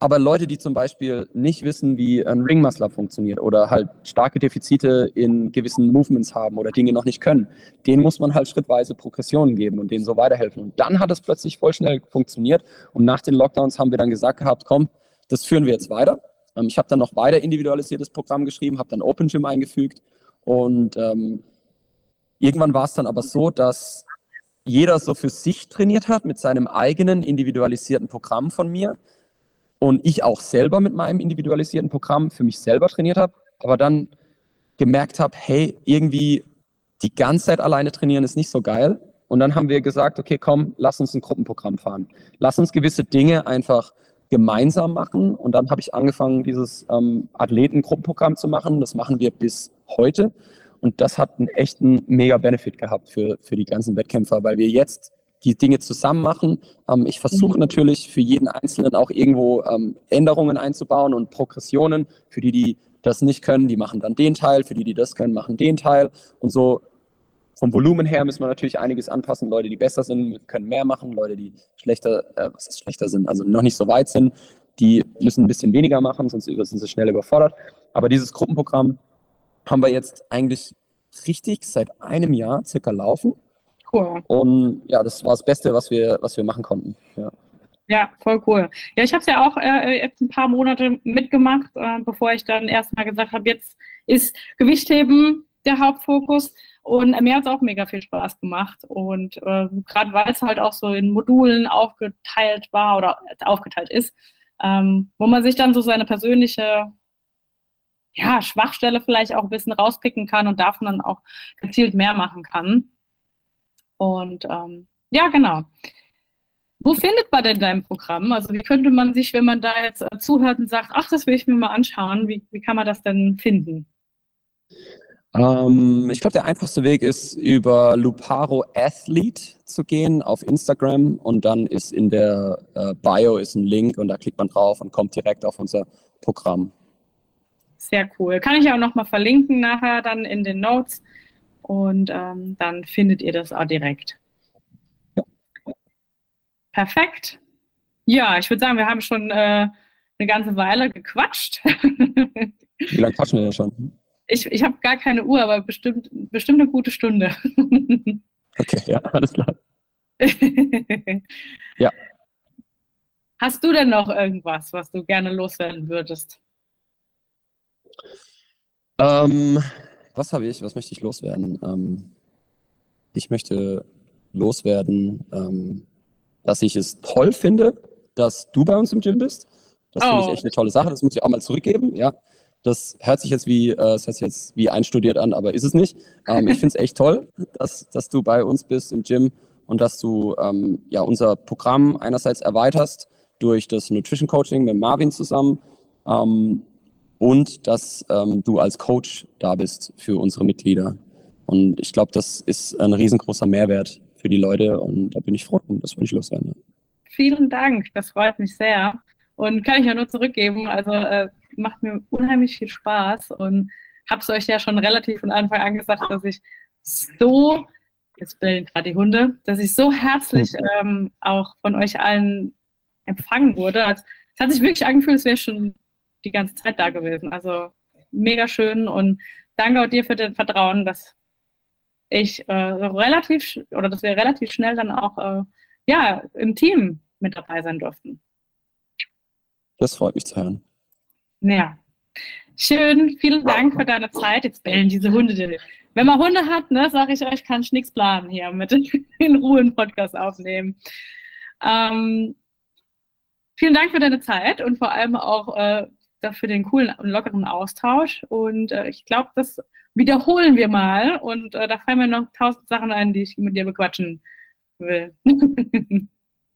Aber Leute, die zum Beispiel nicht wissen, wie ein Ring funktioniert oder halt starke Defizite in gewissen Movements haben oder Dinge noch nicht können, denen muss man halt schrittweise Progressionen geben und denen so weiterhelfen. Und dann hat es plötzlich voll schnell funktioniert. Und nach den Lockdowns haben wir dann gesagt gehabt, komm, das führen wir jetzt weiter. Ähm, ich habe dann noch weiter individualisiertes Programm geschrieben, habe dann Open Gym eingefügt und ähm, irgendwann war es dann aber so, dass jeder so für sich trainiert hat mit seinem eigenen individualisierten Programm von mir und ich auch selber mit meinem individualisierten Programm für mich selber trainiert habe, aber dann gemerkt habe, hey, irgendwie die ganze Zeit alleine trainieren ist nicht so geil. Und dann haben wir gesagt, okay, komm, lass uns ein Gruppenprogramm fahren. Lass uns gewisse Dinge einfach gemeinsam machen. Und dann habe ich angefangen, dieses ähm, Athletengruppenprogramm zu machen. Das machen wir bis heute. Und das hat einen echten Mega-Benefit gehabt für, für die ganzen Wettkämpfer, weil wir jetzt die Dinge zusammen machen. Ähm, ich versuche mhm. natürlich für jeden Einzelnen auch irgendwo ähm, Änderungen einzubauen und Progressionen. Für die, die das nicht können, die machen dann den Teil. Für die, die das können, machen den Teil. Und so vom Volumen her müssen wir natürlich einiges anpassen. Leute, die besser sind, können mehr machen. Leute, die schlechter, äh, was ist schlechter sind, also noch nicht so weit sind, die müssen ein bisschen weniger machen, sonst sind sie schnell überfordert. Aber dieses Gruppenprogramm haben wir jetzt eigentlich richtig seit einem Jahr circa laufen. Cool. Und ja, das war das Beste, was wir, was wir machen konnten. Ja. Ja, voll cool. Ja, ich habe es ja auch äh, jetzt ein paar Monate mitgemacht, äh, bevor ich dann erstmal gesagt habe, jetzt ist Gewichtheben der Hauptfokus. Und mir hat es auch mega viel Spaß gemacht. Und äh, gerade weil es halt auch so in Modulen aufgeteilt war oder aufgeteilt ist, ähm, wo man sich dann so seine persönliche ja, Schwachstelle vielleicht auch ein bisschen rauspicken kann und davon dann auch gezielt mehr machen kann. Und ähm, ja, genau. Wo findet man denn dein Programm? Also wie könnte man sich, wenn man da jetzt äh, zuhört und sagt, ach, das will ich mir mal anschauen, wie, wie kann man das denn finden? Ähm, ich glaube, der einfachste Weg ist über Luparo Athlete zu gehen auf Instagram und dann ist in der äh, Bio ist ein Link und da klickt man drauf und kommt direkt auf unser Programm. Sehr cool. Kann ich auch nochmal verlinken nachher dann in den Notes und ähm, dann findet ihr das auch direkt. Perfekt. Ja, ich würde sagen, wir haben schon äh, eine ganze Weile gequatscht. Wie lange quatschen wir denn schon? Ich, ich habe gar keine Uhr, aber bestimmt, bestimmt eine gute Stunde. okay, ja, alles klar. ja. Hast du denn noch irgendwas, was du gerne loswerden würdest? Ähm, was habe ich? Was möchte ich loswerden? Ähm, ich möchte loswerden, ähm, dass ich es toll finde, dass du bei uns im Gym bist. Das oh. finde ich echt eine tolle Sache. Das muss ich auch mal zurückgeben. Ja, das hört sich jetzt wie, äh, das hört sich jetzt wie einstudiert an, aber ist es nicht. Ähm, ich finde es echt toll, dass, dass du bei uns bist im Gym und dass du ähm, ja unser Programm einerseits erweiterst durch das Nutrition Coaching mit Marvin zusammen ähm, und dass ähm, du als Coach da bist für unsere Mitglieder. Und ich glaube, das ist ein riesengroßer Mehrwert für die Leute und da bin ich froh und das würde ich loswerden. Vielen Dank, das freut mich sehr. Und kann ich ja nur zurückgeben. Also äh, macht mir unheimlich viel Spaß und habe es euch ja schon relativ von Anfang an gesagt, dass ich so, jetzt bellen gerade die Hunde, dass ich so herzlich hm. ähm, auch von euch allen empfangen wurde. Also, es hat sich wirklich angefühlt, als wäre schon die ganze Zeit da gewesen. Also mega schön und danke auch dir für das Vertrauen, dass ich äh, relativ oder dass wir relativ schnell dann auch äh, ja, im Team mit dabei sein durften. Das freut mich zu hören. Ja. Schön, vielen Dank für deine Zeit. Jetzt bellen diese Hunde. Wenn man Hunde hat, ne, sage ich euch, kann ich nichts planen hier mit in Ruhe einen Podcast aufnehmen. Ähm, vielen Dank für deine Zeit und vor allem auch äh, für den coolen und lockeren Austausch. Und äh, ich glaube, das wiederholen wir mal. Und äh, da fallen mir noch tausend Sachen ein, die ich mit dir bequatschen will.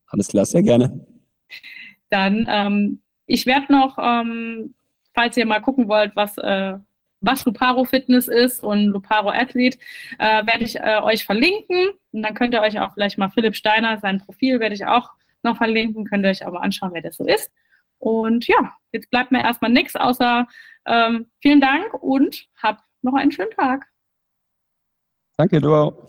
Alles klar, sehr gerne. Dann, ähm, ich werde noch, ähm, falls ihr mal gucken wollt, was, äh, was Luparo Fitness ist und Luparo Athlete, äh, werde ich äh, euch verlinken. Und dann könnt ihr euch auch vielleicht mal Philipp Steiner, sein Profil werde ich auch noch verlinken. Könnt ihr euch aber anschauen, wer das so ist. Und ja, jetzt bleibt mir erstmal nichts außer ähm, vielen Dank und habt noch einen schönen Tag. Danke, du auch.